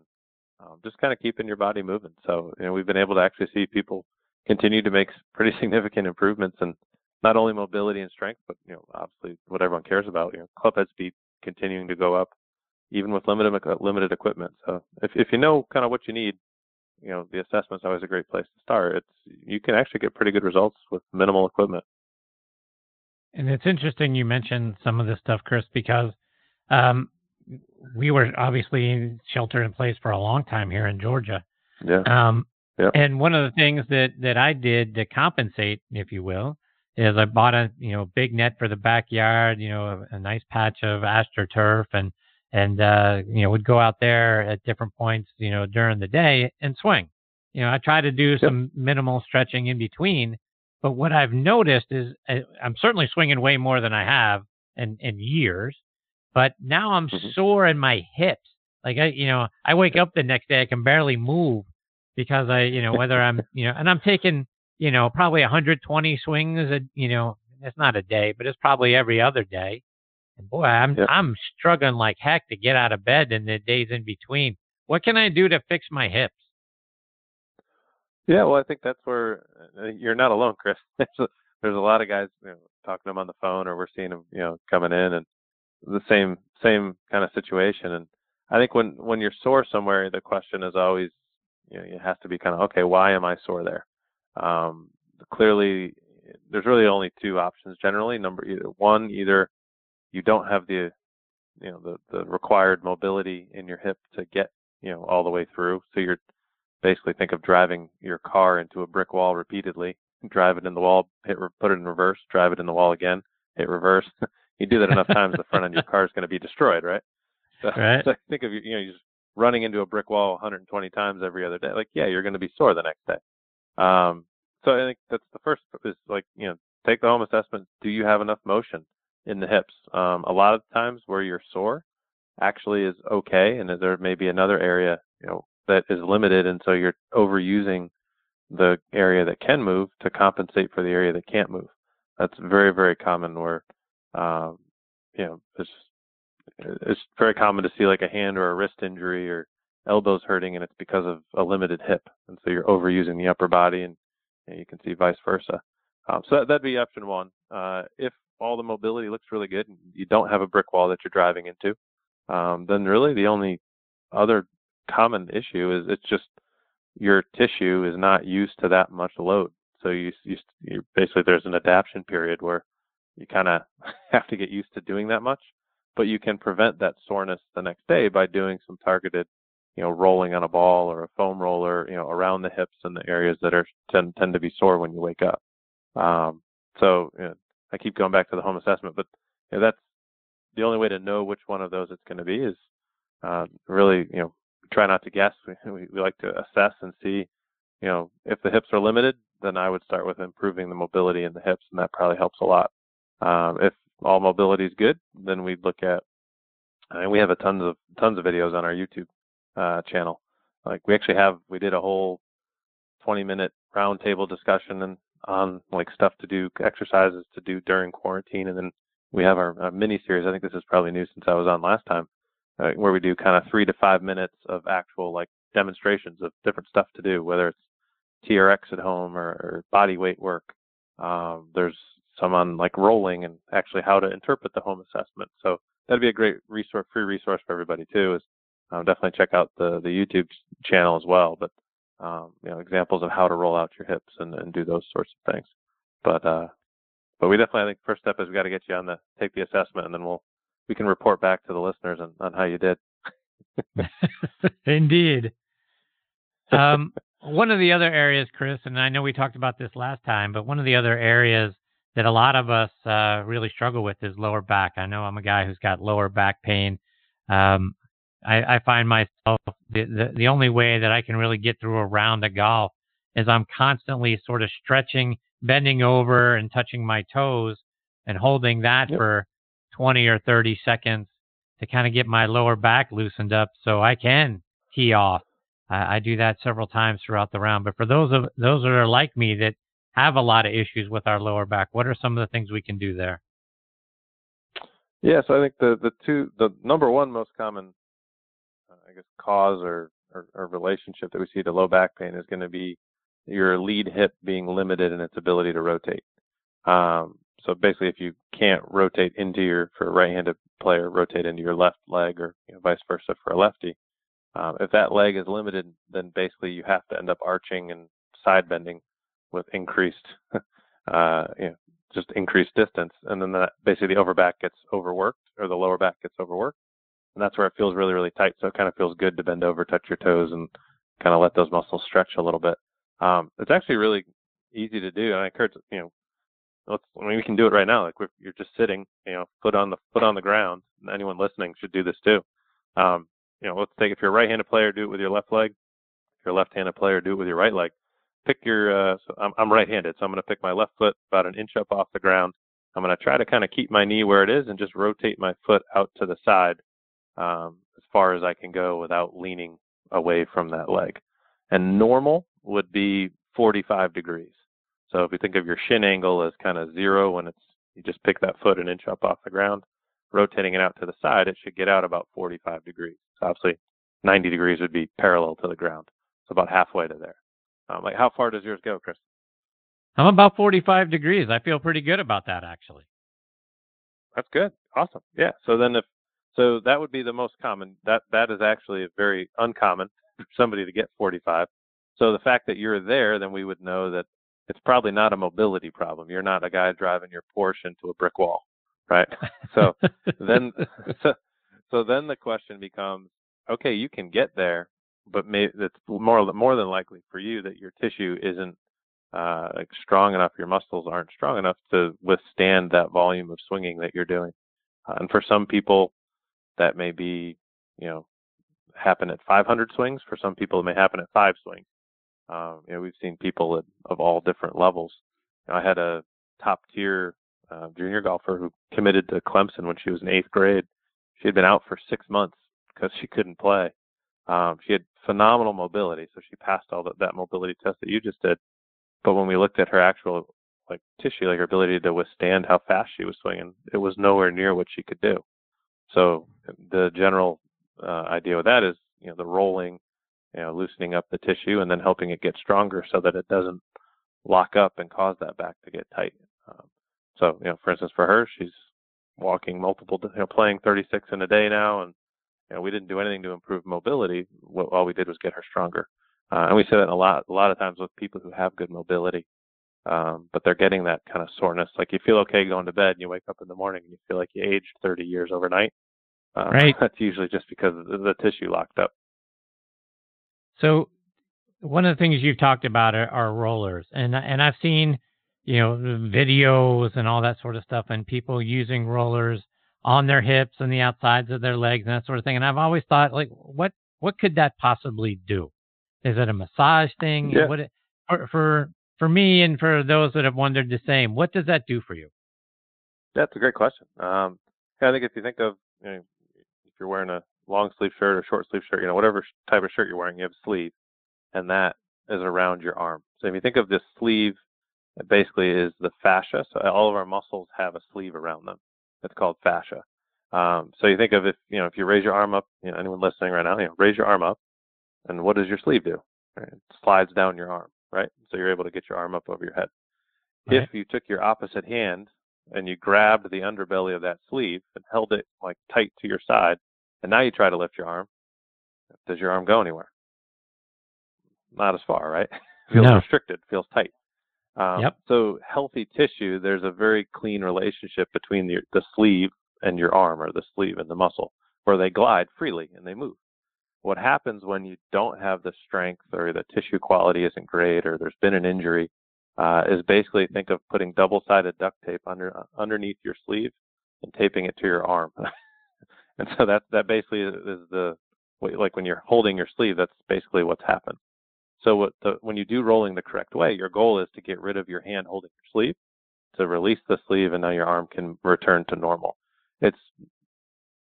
um, just kind of keeping your body moving. So, you know, we've been able to actually see people continue to make pretty *laughs* significant improvements in not only mobility and strength, but, you know, obviously what everyone cares about, you know, club head speed continuing to go up even with limited, limited equipment. So if, if you know kind of what you need, you know, the assessment's always a great place to start. It's, you can actually get pretty good results with minimal equipment. And it's interesting you mentioned some of this stuff, Chris, because um, we were obviously sheltered in place for a long time here in Georgia. Yeah. Um, yeah. And one of the things that that I did to compensate, if you will, is I bought a you know big net for the backyard, you know, a, a nice patch of astroturf, and and uh, you know would go out there at different points, you know, during the day and swing. You know, I try to do some minimal stretching in between, but what I've noticed is uh, I'm certainly swinging way more than I have in, in years, but now I'm mm-hmm. sore in my hips. Like I, you know, I wake up the next day, I can barely move because I, you know, whether I'm, *laughs* you know, and I'm taking, you know, probably 120 swings, a, you know, it's not a day, but it's probably every other day. And boy, I'm, yeah. I'm struggling like heck to get out of bed in the days in between. What can I do to fix my hips? Yeah, well, I think that's where uh, you're not alone, Chris. *laughs* there's a, there's a lot of guys you know, talking to them on the phone, or we're seeing them, you know, coming in, and the same same kind of situation. And I think when when you're sore somewhere, the question is always, you know, it has to be kind of okay, why am I sore there? Um, clearly, there's really only two options generally. Number either one, either you don't have the you know the the required mobility in your hip to get you know all the way through. So you're basically think of driving your car into a brick wall repeatedly, drive it in the wall, hit put it in reverse, drive it in the wall again, hit reverse. *laughs* you do that enough times, the front end of your car is going to be destroyed, right? So, right. *laughs* so think of you know you just running into a brick wall 120 times every other day. Like yeah, you're going to be sore the next day. Um, so I think that's the first is like you know take the home assessment. Do you have enough motion in the hips? Um, a lot of times where you're sore actually is okay, and there may be another area you know that is limited, and so you're overusing the area that can move to compensate for the area that can't move. That's very very common where um, you know it's very common to see like a hand or a wrist injury or elbows hurting, and it's because of a limited hip, and so you're overusing the upper body, and and you can see vice versa. Um, so that, would be option one. Uh, if all the mobility looks really good and you don't have a brick wall that you're driving into, um, then really the only other common issue is it's just your tissue is not used to that much load. So you, you, you basically there's an adaptation period where you kind of *laughs* have to get used to doing that much, but you can prevent that soreness the next day by doing some targeted you know, rolling on a ball or a foam roller, you know, around the hips and the areas that are tend tend to be sore when you wake up. Um, so you know, I keep going back to the home assessment, but you know, that's the only way to know which one of those it's going to be is uh, really, you know, try not to guess. *laughs* We, we like to assess and see, you know, if the hips are limited, then I would start with improving the mobility in the hips, and that probably helps a lot. Um, if all mobility is good, then we'd look at, and we have a tons of tons of videos on our YouTube uh, channel. Like we actually have, we did a whole 20 minute roundtable discussion and on like stuff to do, exercises to do during quarantine, and then we have our, our mini series. I think this is probably new since I was on last time, uh, where we do kind of three to five minutes of actual like demonstrations of different stuff to do, whether it's TRX at home or, or body weight work. Um, there's some on like rolling and actually how to interpret the home assessment. So that'd be a great resource, free resource for everybody too. Is um, definitely check out the the YouTube channel as well. But um, you know, examples of how to roll out your hips and, and do those sorts of things. But uh, but we definitely I think first step is we got to get you on the take the assessment, and then we'll we can report back to the listeners on, on how you did. *laughs* Indeed. *laughs* Um, one of the other areas, Chris, and I know we talked about this last time, but one of the other areas that a lot of us uh, really struggle with is lower back. I know I'm a guy who's got lower back pain. Um, I, I find myself the, the, the only way that I can really get through a round of golf is I'm constantly sort of stretching, bending over, and touching my toes and holding that yep. for 20 or 30 seconds to kind of get my lower back loosened up so I can tee off. I, I do that several times throughout the round. But for those of those that are like me that have a lot of issues with our lower back, what are some of the things we can do there? Yes, I think the the two the number one most common I guess cause or, or, or relationship that we see to low back pain is going to be your lead hip being limited in its ability to rotate. Um, so basically, if you can't rotate into your for a right-handed player, rotate into your left leg, or you know, vice versa for a lefty. Um, if that leg is limited, then basically you have to end up arching and side bending with increased, *laughs* uh, you know, just increased distance, and then that basically the overback gets overworked or the lower back gets overworked, and that's where it feels really really tight. So it kind of feels good to bend over, touch your toes, and kind of let those muscles stretch a little bit. Um, it's actually really easy to do, and I encourage you know, let's I mean we can do it right now. Like you're just sitting, you know, foot on the foot on the ground. Anyone listening should do this too. Um, you know, let's take if you're a right-handed player, do it with your left leg. If you're a left-handed player, do it with your right leg. Pick your. Uh, so I'm, I'm right-handed, so I'm going to pick my left foot about an inch up off the ground. I'm going to try to kind of keep my knee where it is and just rotate my foot out to the side um, as far as I can go without leaning away from that leg. And normal would be 45 degrees. So if you think of your shin angle as kind of zero when it's you just pick that foot an inch up off the ground, rotating it out to the side, it should get out about 45 degrees. So obviously 90 degrees would be parallel to the ground. So about halfway to there. Um, like how far does yours go, Chris? I'm about 45 degrees. I feel pretty good about that actually. That's good. Awesome. Yeah. So then if so that would be the most common. That that is actually very uncommon *laughs* for somebody to get 45. So the fact that you're there, then we would know that it's probably not a mobility problem. You're not a guy driving your Porsche into a brick wall, right? so *laughs* then, *laughs* so, so then the question becomes, okay, you can get there, but maybe it's more more than likely for you that your tissue isn't uh, strong enough, your muscles aren't strong enough to withstand that volume of swinging that you're doing. Uh, and for some people, that may be, you know, happen at 500 swings. For some people, it may happen at five swings. Um, you know, we've seen people at, of all different levels. You know, I had a top tier uh, junior golfer who committed to Clemson when she was in eighth grade. She had been out for six months because she couldn't play. Um, she had phenomenal mobility, so she passed all that, that mobility test that you just did. But when we looked at her actual like tissue, like her ability to withstand how fast she was swinging, it was nowhere near what she could do. So the general uh, idea with that is, you know, the rolling, you know, loosening up the tissue and then helping it get stronger so that it doesn't lock up and cause that back to get tight. Um, so, you know, for instance, for her, she's walking multiple, you know, playing 36 in a day now, and you know, we didn't do anything to improve mobility. What all we did was get her stronger. Uh, and we say that a lot, a lot of times with people who have good mobility, um, but they're getting that kind of soreness. Like you feel okay going to bed, and you wake up in the morning and you feel like you aged 30 years overnight. Uh, right. *laughs* That's usually just because the, the tissue locked up. So, one of the things you've talked about are, are rollers, and and I've seen, you know, videos and all that sort of stuff, and people using rollers on their hips and the outsides of their legs and that sort of thing. And I've always thought, like, what what could that possibly do? Is it a massage thing? Yeah. What it, for, for for me and for those that have wondered the same, what does that do for you? That's a great question. Um, I think if you think of you know, if you're wearing a long sleeve shirt or short sleeve shirt, you know, whatever type of shirt you're wearing, you have a sleeve, and that is around your arm. So if you think of this sleeve, it basically is the fascia. So all of our muscles have a sleeve around them. It's called fascia. Um, so you think of if you know if you raise your arm up, you know, anyone listening right now, you know, raise your arm up, and what does your sleeve do? Right? It slides down your arm, right? So you're able to get your arm up over your head. Right. If you took your opposite hand and you grabbed the underbelly of that sleeve and held it like tight to your side, and now you try to lift your arm, does your arm go anywhere? Not as far, right? *laughs* feels No. restricted, feels tight. Um, Yep. So healthy tissue, there's a very clean relationship between the, the sleeve and your arm, or the sleeve and the muscle, where they glide freely and they move. What happens when you don't have the strength, or the tissue quality isn't great, or there's been an injury, uh, is basically think of putting double-sided duct tape under uh, underneath your sleeve and taping it to your arm. *laughs* and so that that basically is, is the like when you're holding your sleeve, that's basically what's happened. So the, when you do rolling the correct way, your goal is to get rid of your hand holding your sleeve, to release the sleeve, and now your arm can return to normal. It's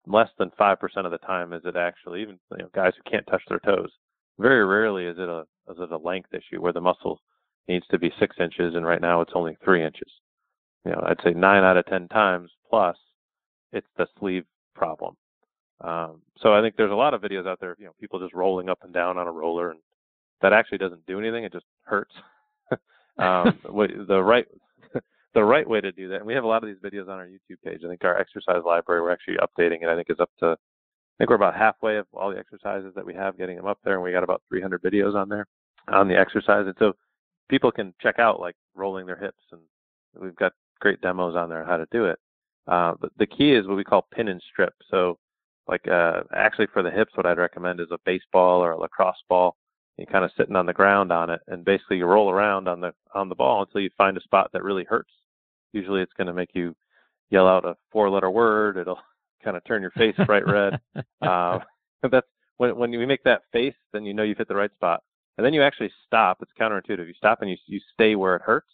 less than five percent of the time is it actually even you know, guys who can't touch their toes. Very rarely is it a is it a length issue where the muscle needs to be six inches and right now it's only three inches. You know, I'd say nine out of ten times plus it's the sleeve problem. Um, so I think there's a lot of videos out there, you know, people just rolling up and down on a roller and that actually doesn't do anything. It just hurts. *laughs* um, the right *laughs* the right way to do that, and we have a lot of these videos on our YouTube page. I think our exercise library we're actually updating it. I think is up to I think we're about halfway of all the exercises that we have, getting them up there, and we got about 300 videos on there on the exercise. And so people can check out like rolling their hips, and we've got great demos on there on how to do it. Uh, but the key is what we call pin and strip. So like uh, actually for the hips, what I'd recommend is a baseball or a lacrosse ball you're kind of sitting on the ground on it and basically you roll around on the on the ball until you find a spot that really hurts. Usually it's going to make you yell out a four letter word. It'll *laughs* kind of turn your face bright red. *laughs* Uh, *laughs* that's when when you make that face then you know you've hit the right spot. And then you actually stop. It's counterintuitive. You stop and you you stay where it hurts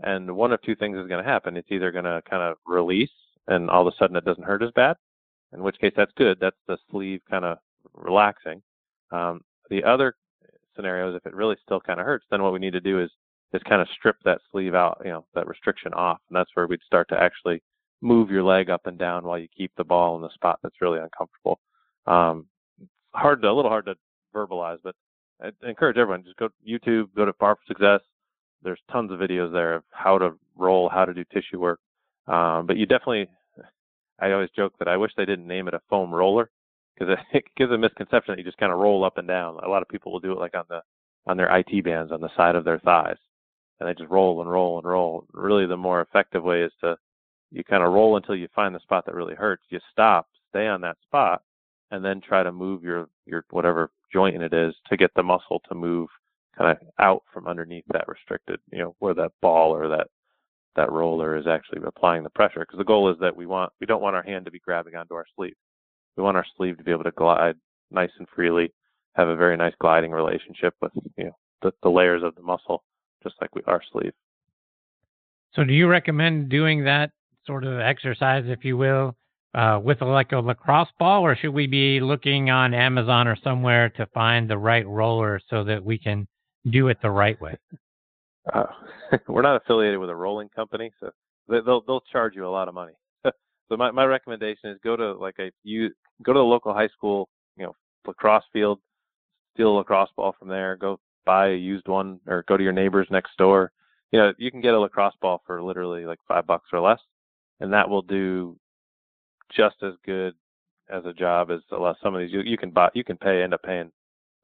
and one of two things is going to happen. It's either going to kind of release and all of a sudden it doesn't hurt as bad in which case that's good. That's the sleeve kind of relaxing. Um, the other scenarios, if it really still kind of hurts, then what we need to do is is kind of strip that sleeve out, you know, that restriction off, and that's where we'd start to actually move your leg up and down while you keep the ball in the spot that's really uncomfortable. Um, hard to a little hard to verbalize, but I encourage everyone just go to YouTube, go to Par 4 Success. There's tons of videos there of how to roll, how to do tissue work. Um, but you definitely, I always joke that I wish they didn't name it a foam roller because *laughs* it, gives a misconception that you just kind of roll up and down. A lot of people will do it like on the on their IT bands on the side of their thighs. and they just roll and roll and roll. Really, the more effective way is to you kind of roll until you find the spot that really hurts. You stop, stay on that spot, and then try to move your your whatever joint it is to get the muscle to move kind of out from underneath that restricted, you know, where that ball or that that roller is actually applying the pressure. Because the goal is that we want we don't want our hand to be grabbing onto our sleeve. We want our sleeve to be able to glide nice and freely, have a very nice gliding relationship with you know the, the layers of the muscle, just like we our sleeve. So, do you recommend doing that sort of exercise, if you will, uh, with like a lacrosse ball, or should we be looking on Amazon or somewhere to find the right roller so that we can do it the right way? *laughs* Uh, *laughs* we're not affiliated with a rolling company, so they'll they'll charge you a lot of money. *laughs* so my my recommendation is go to like a you go to the local high school, you know, lacrosse field, steal a lacrosse ball from there, go buy a used one, or go to your neighbors next door. You know, you can get a lacrosse ball for literally like five bucks or less, and that will do just as good as a job as a lot. some of these. You, you can buy, you can pay, end up paying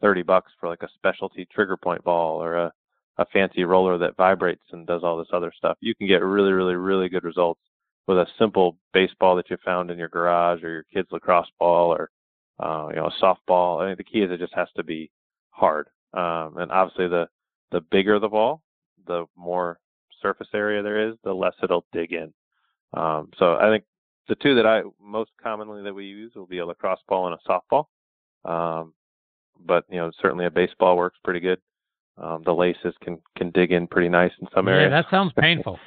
thirty bucks for like a specialty trigger point ball or a a fancy roller that vibrates and does all this other stuff. You can get really, really, really good results with a simple baseball that you found in your garage or your kid's lacrosse ball or uh, you know a softball. I think the key is it just has to be hard. Um, and obviously, the the bigger the ball, the more surface area there is, the less it'll dig in. Um, so I think the two that I most commonly that we use will be a lacrosse ball and a softball. Um, but you know, certainly a baseball works pretty good. Um, the laces can can dig in pretty nice in some areas. Yeah, that sounds *laughs* painful.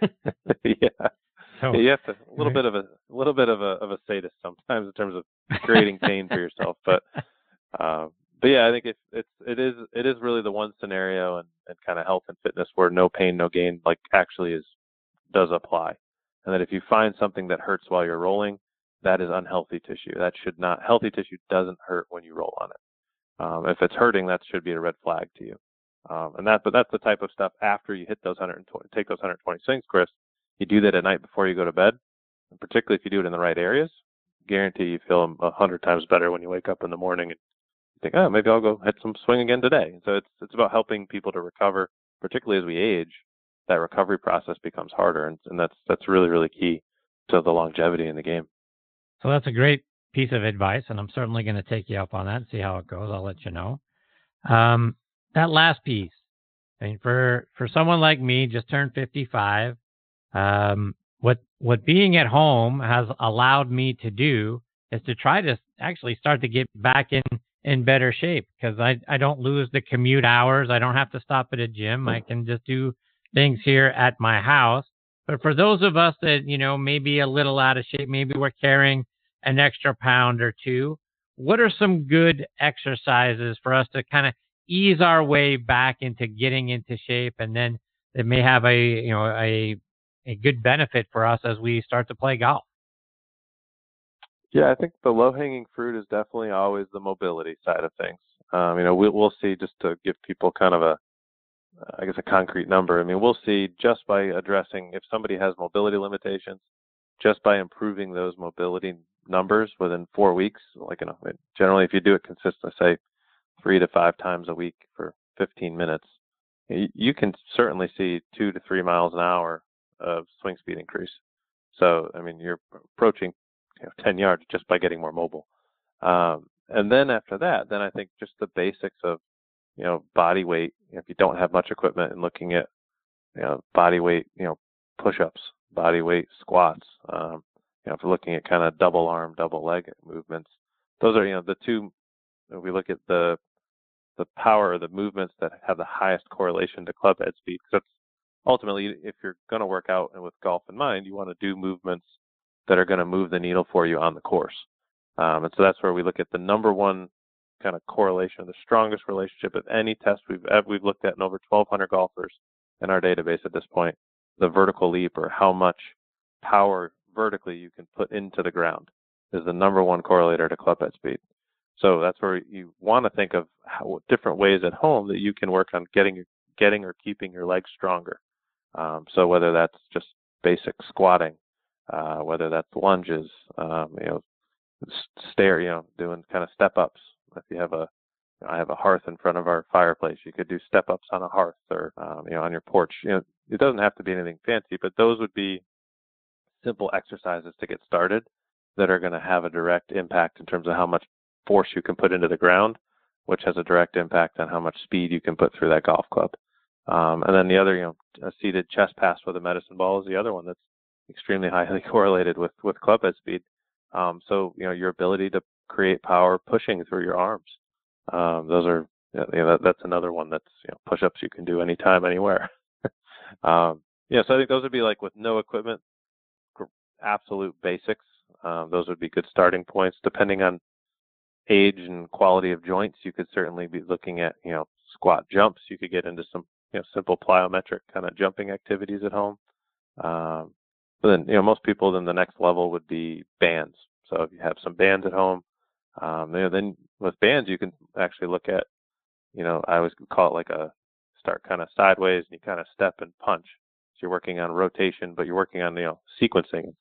*laughs* yeah. So, you have to a little bit of a, a little bit of a of a sadist sometimes in terms of creating pain for yourself, but uh, *laughs* but yeah, I think it's it's it is it is really the one scenario and, and kind of health and fitness where no pain, no gain like actually is does apply, and that if you find something that hurts while you're rolling, that is unhealthy tissue. That should not healthy tissue doesn't hurt when you roll on it. Um, if it's hurting, that should be a red flag to you. Um, and that, but that's the type of stuff after you hit those 120, take those 120 swings, Chris. You do that at night before you go to bed, and particularly if you do it in the right areas, guarantee you feel a hundred times better when you wake up in the morning and think, oh, maybe I'll go hit some swing again today. So it's it's about helping people to recover, particularly as we age. That recovery process becomes harder, and, and that's that's really really key to the longevity in the game. So that's a great piece of advice, and I'm certainly going to take you up on that and see how it goes. I'll let you know. Um, that last piece, I mean, for for someone like me, just turned 55, um, what what being at home has allowed me to do is to try to actually start to get back in in better shape because I I don't lose the commute hours. I don't have to stop at a gym. I can just do things here at my house. But for those of us that you know maybe a little out of shape, maybe we're carrying an extra pound or two. What are some good exercises for us to kind of ease our way back into getting into shape, and then it may have a you know a a good benefit for us as we start to play golf. Yeah, I think the low hanging fruit is definitely always the mobility side of things. Um, you know, we, we'll see just to give people kind of a, I guess, a concrete number. I mean, we'll see just by addressing if somebody has mobility limitations, just by improving those mobility numbers within four weeks. Like, you know, generally, if you do it consistently, say three to five times a week for 15 minutes, you can certainly see two to three miles an hour of swing speed increase. So, I mean, you're approaching you know, 10 yards just by getting more mobile. Um, and then after that, then I think just the basics of, you know, body weight. If you don't have much equipment and looking at, you know, body weight, you know, push-ups, body weight squats. Um, you know, if we're looking at kind of double arm, double leg movements, those are, you know, the two. We look at the the power, the movements that have the highest correlation to club head speed. Because that's ultimately, if you're going to work out and with golf in mind, you want to do movements that are going to move the needle for you on the course. Um, and so that's where we look at the number one kind of correlation, the strongest relationship of any test we've we've looked at in over 1,200 golfers in our database at this point. The vertical leap, or how much power vertically you can put into the ground, is the number one correlator to club head speed. So that's where you want to think of how, different ways at home that you can work on getting getting or keeping your legs stronger. Um, so whether that's just basic squatting, uh, whether that's lunges, um, you know, stair, you know, doing kind of step ups. If you have a I have a hearth in front of our fireplace. You could do step ups on a hearth or um, you know on your porch. You know, it doesn't have to be anything fancy, but those would be simple exercises to get started that are going to have a direct impact in terms of how much force you can put into the ground, which has a direct impact on how much speed you can put through that golf club. Um, and then the other, you know, a seated chest pass with a medicine ball is the other one that's extremely highly *laughs* correlated with with club head speed. Um, so you know your ability to create power pushing through your arms. Um, those are you know, that, that's another one that's you know push-ups you can do anytime, anywhere. *laughs* um, yeah, so I think those would be like with no equipment, absolute basics. Um, those would be good starting points. Depending on age and quality of joints, you could certainly be looking at you know squat jumps. You could get into some you know simple plyometric kind of jumping activities at home. Um, but then you know most people then the next level would be bands. So if you have some bands at home, um, you know, then with bands you can actually look at you know I always call it like a start kind of sideways and you kind of step and punch. So you're working on rotation, but you're working on you know sequencing.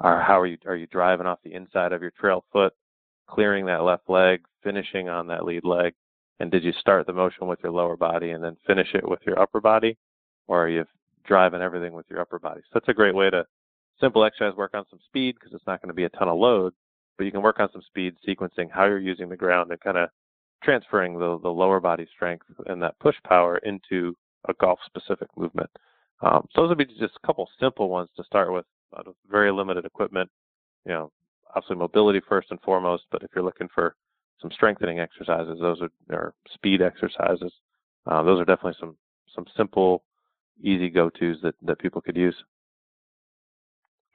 Or how are you are you driving off the inside of your trail foot, clearing that left leg, finishing on that lead leg, and did you start the motion with your lower body and then finish it with your upper body, or are you driving everything with your upper body? So that's a great way to simple exercise work on some speed because it's not going to be a ton of load, but you can work on some speed sequencing how you're using the ground and kind of transferring the, the lower body strength and that push power into a golf specific movement. Um, so those would be just a couple simple ones to start with, of very limited equipment. You know, obviously mobility first and foremost, but if you're looking for some strengthening exercises, those are or speed exercises. Uh, those are definitely some some simple, easy go-tos that that people could use.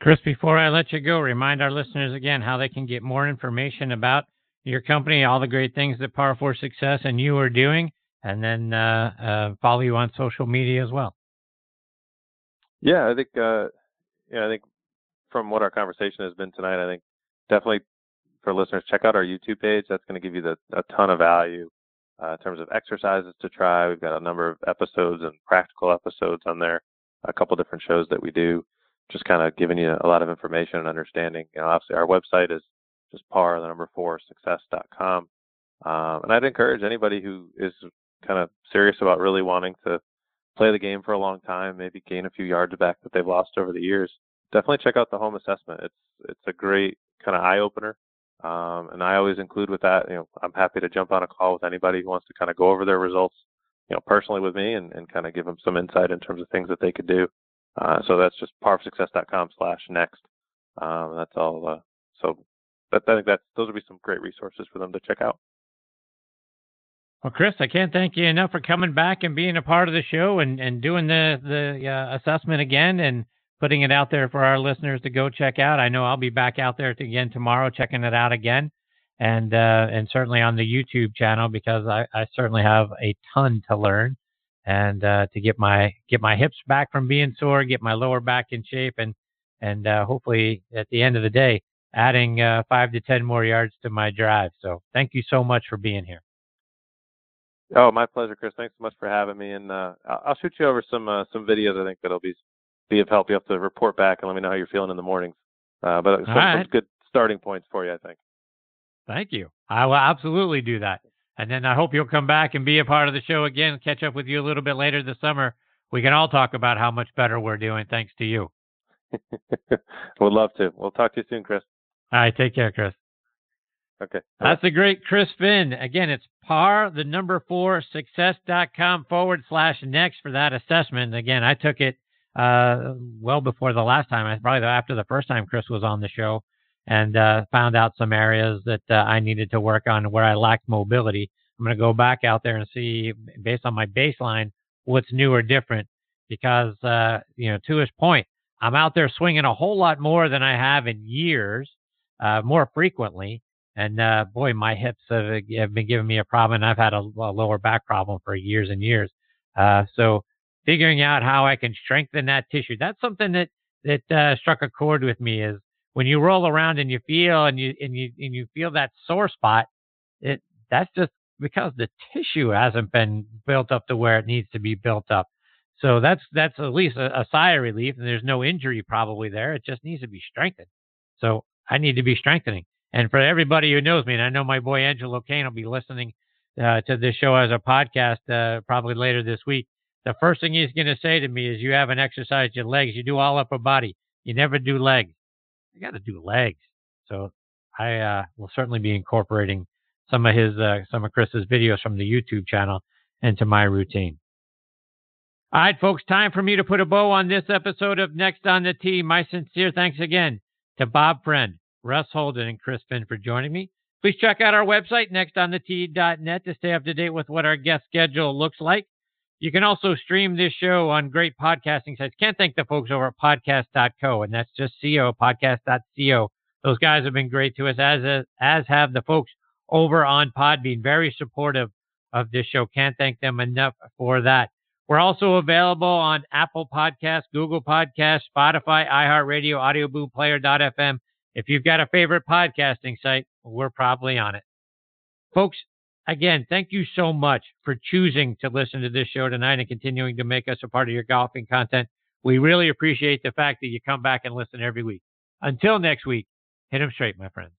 Chris, before I let you go, remind our listeners again how they can get more information about your company, all the great things that Par 4 Success and you are doing, and then uh, uh, follow you on social media as well. Yeah, I think uh, yeah, I think from what our conversation has been tonight, I think definitely for listeners, check out our YouTube page. That's going to give you the, a ton of value uh, in terms of exercises to try. We've got a number of episodes and practical episodes on there, a couple different shows that we do, just kind of giving you a lot of information and understanding. You know, obviously our website is just par the number four success.com. Um, and I'd encourage anybody who is kind of serious about really wanting to play the game for a long time, maybe gain a few yards back that they've lost over the years. Definitely check out the home assessment. It's it's a great kind of eye opener. Um, and I always include with that, you know, I'm happy to jump on a call with anybody who wants to kind of go over their results, you know, personally with me and, and kind of give them some insight in terms of things that they could do. Uh, so that's just par4success.com slash next. Um, that's all. Uh, so that, I think that those would be some great resources for them to check out. Well, Chris, I can't thank you enough for coming back and being a part of the show and, and doing the, the uh, assessment again. And putting it out there for our listeners to go check out. I know I'll be back out there again tomorrow, checking it out again, and uh, and certainly on the YouTube channel because I, I certainly have a ton to learn and uh, to get my get my hips back from being sore, get my lower back in shape, and and uh, hopefully at the end of the day, adding uh, five to ten more yards to my drive. So thank you so much for being here. Oh, my pleasure, Chris. Thanks so much for having me, and uh, I'll shoot you over some uh, some videos. I think that'll be be of help. You have to report back and let me know how you're feeling in the mornings. Uh, but some, right. some good starting points for you, I think. Thank you. I will absolutely do that. And then I hope you'll come back and be a part of the show again, catch up with you a little bit later this summer. We can all talk about how much better we're doing thanks to you. *laughs* Would love to. We'll talk to you soon, Chris. All right. Take care, Chris. Okay. That's the great Chris Finn. Again, it's par the number four success.com forward slash next for that assessment. Again, I took it uh, well before the last time, probably after the first time Chris was on the show, and uh, found out some areas that uh, I needed to work on where I lacked mobility. I'm going to go back out there and see, based on my baseline, what's new or different. Because, uh, you know, to his point, I'm out there swinging a whole lot more than I have in years, uh, more frequently. And uh, boy, my hips have, have, been giving me a problem. And I've had a, a lower back problem for years and years. Uh, so figuring out how I can strengthen that tissue. That's something that that uh, struck a chord with me. Is when you roll around and you feel and you and you and you feel that sore spot. It that's just because the tissue hasn't been built up to where it needs to be built up. So that's that's at least a, a sigh of relief. And there's no injury probably there. It just needs to be strengthened. So I need to be strengthening. And for everybody who knows me, and I know my boy Angelo Kane will be listening uh, to this show as a podcast uh, probably later this week, the first thing he's going to say to me is, "You haven't exercised your legs. You do all upper body. You never do legs. You got to do legs." So I uh, will certainly be incorporating some of his, uh, some of Chris's videos from the YouTube channel into my routine. All right, folks, time for me to put a bow on this episode of Next on the Tee. My sincere thanks again to Bob Friend, Russ Holden, and Chris Finn for joining me. Please check out our website, nextonthetee.net, to stay up to date with what our guest schedule looks like. You can also stream this show on great podcasting sites. Can't thank the folks over at podcast.co, and that's just co, podcast.co. Those guys have been great to us, as as have the folks over on Podbean. Very supportive of this show. Can't thank them enough for that. We're also available on Apple Podcasts, Google Podcasts, Spotify, iHeartRadio, Audioboom Player.fm. If you've got a favorite podcasting site, we're probably on it. Folks, again, thank you so much for choosing to listen to this show tonight and continuing to make us a part of your golfing content. We really appreciate the fact that you come back and listen every week. Until next week, hit them straight, my friends.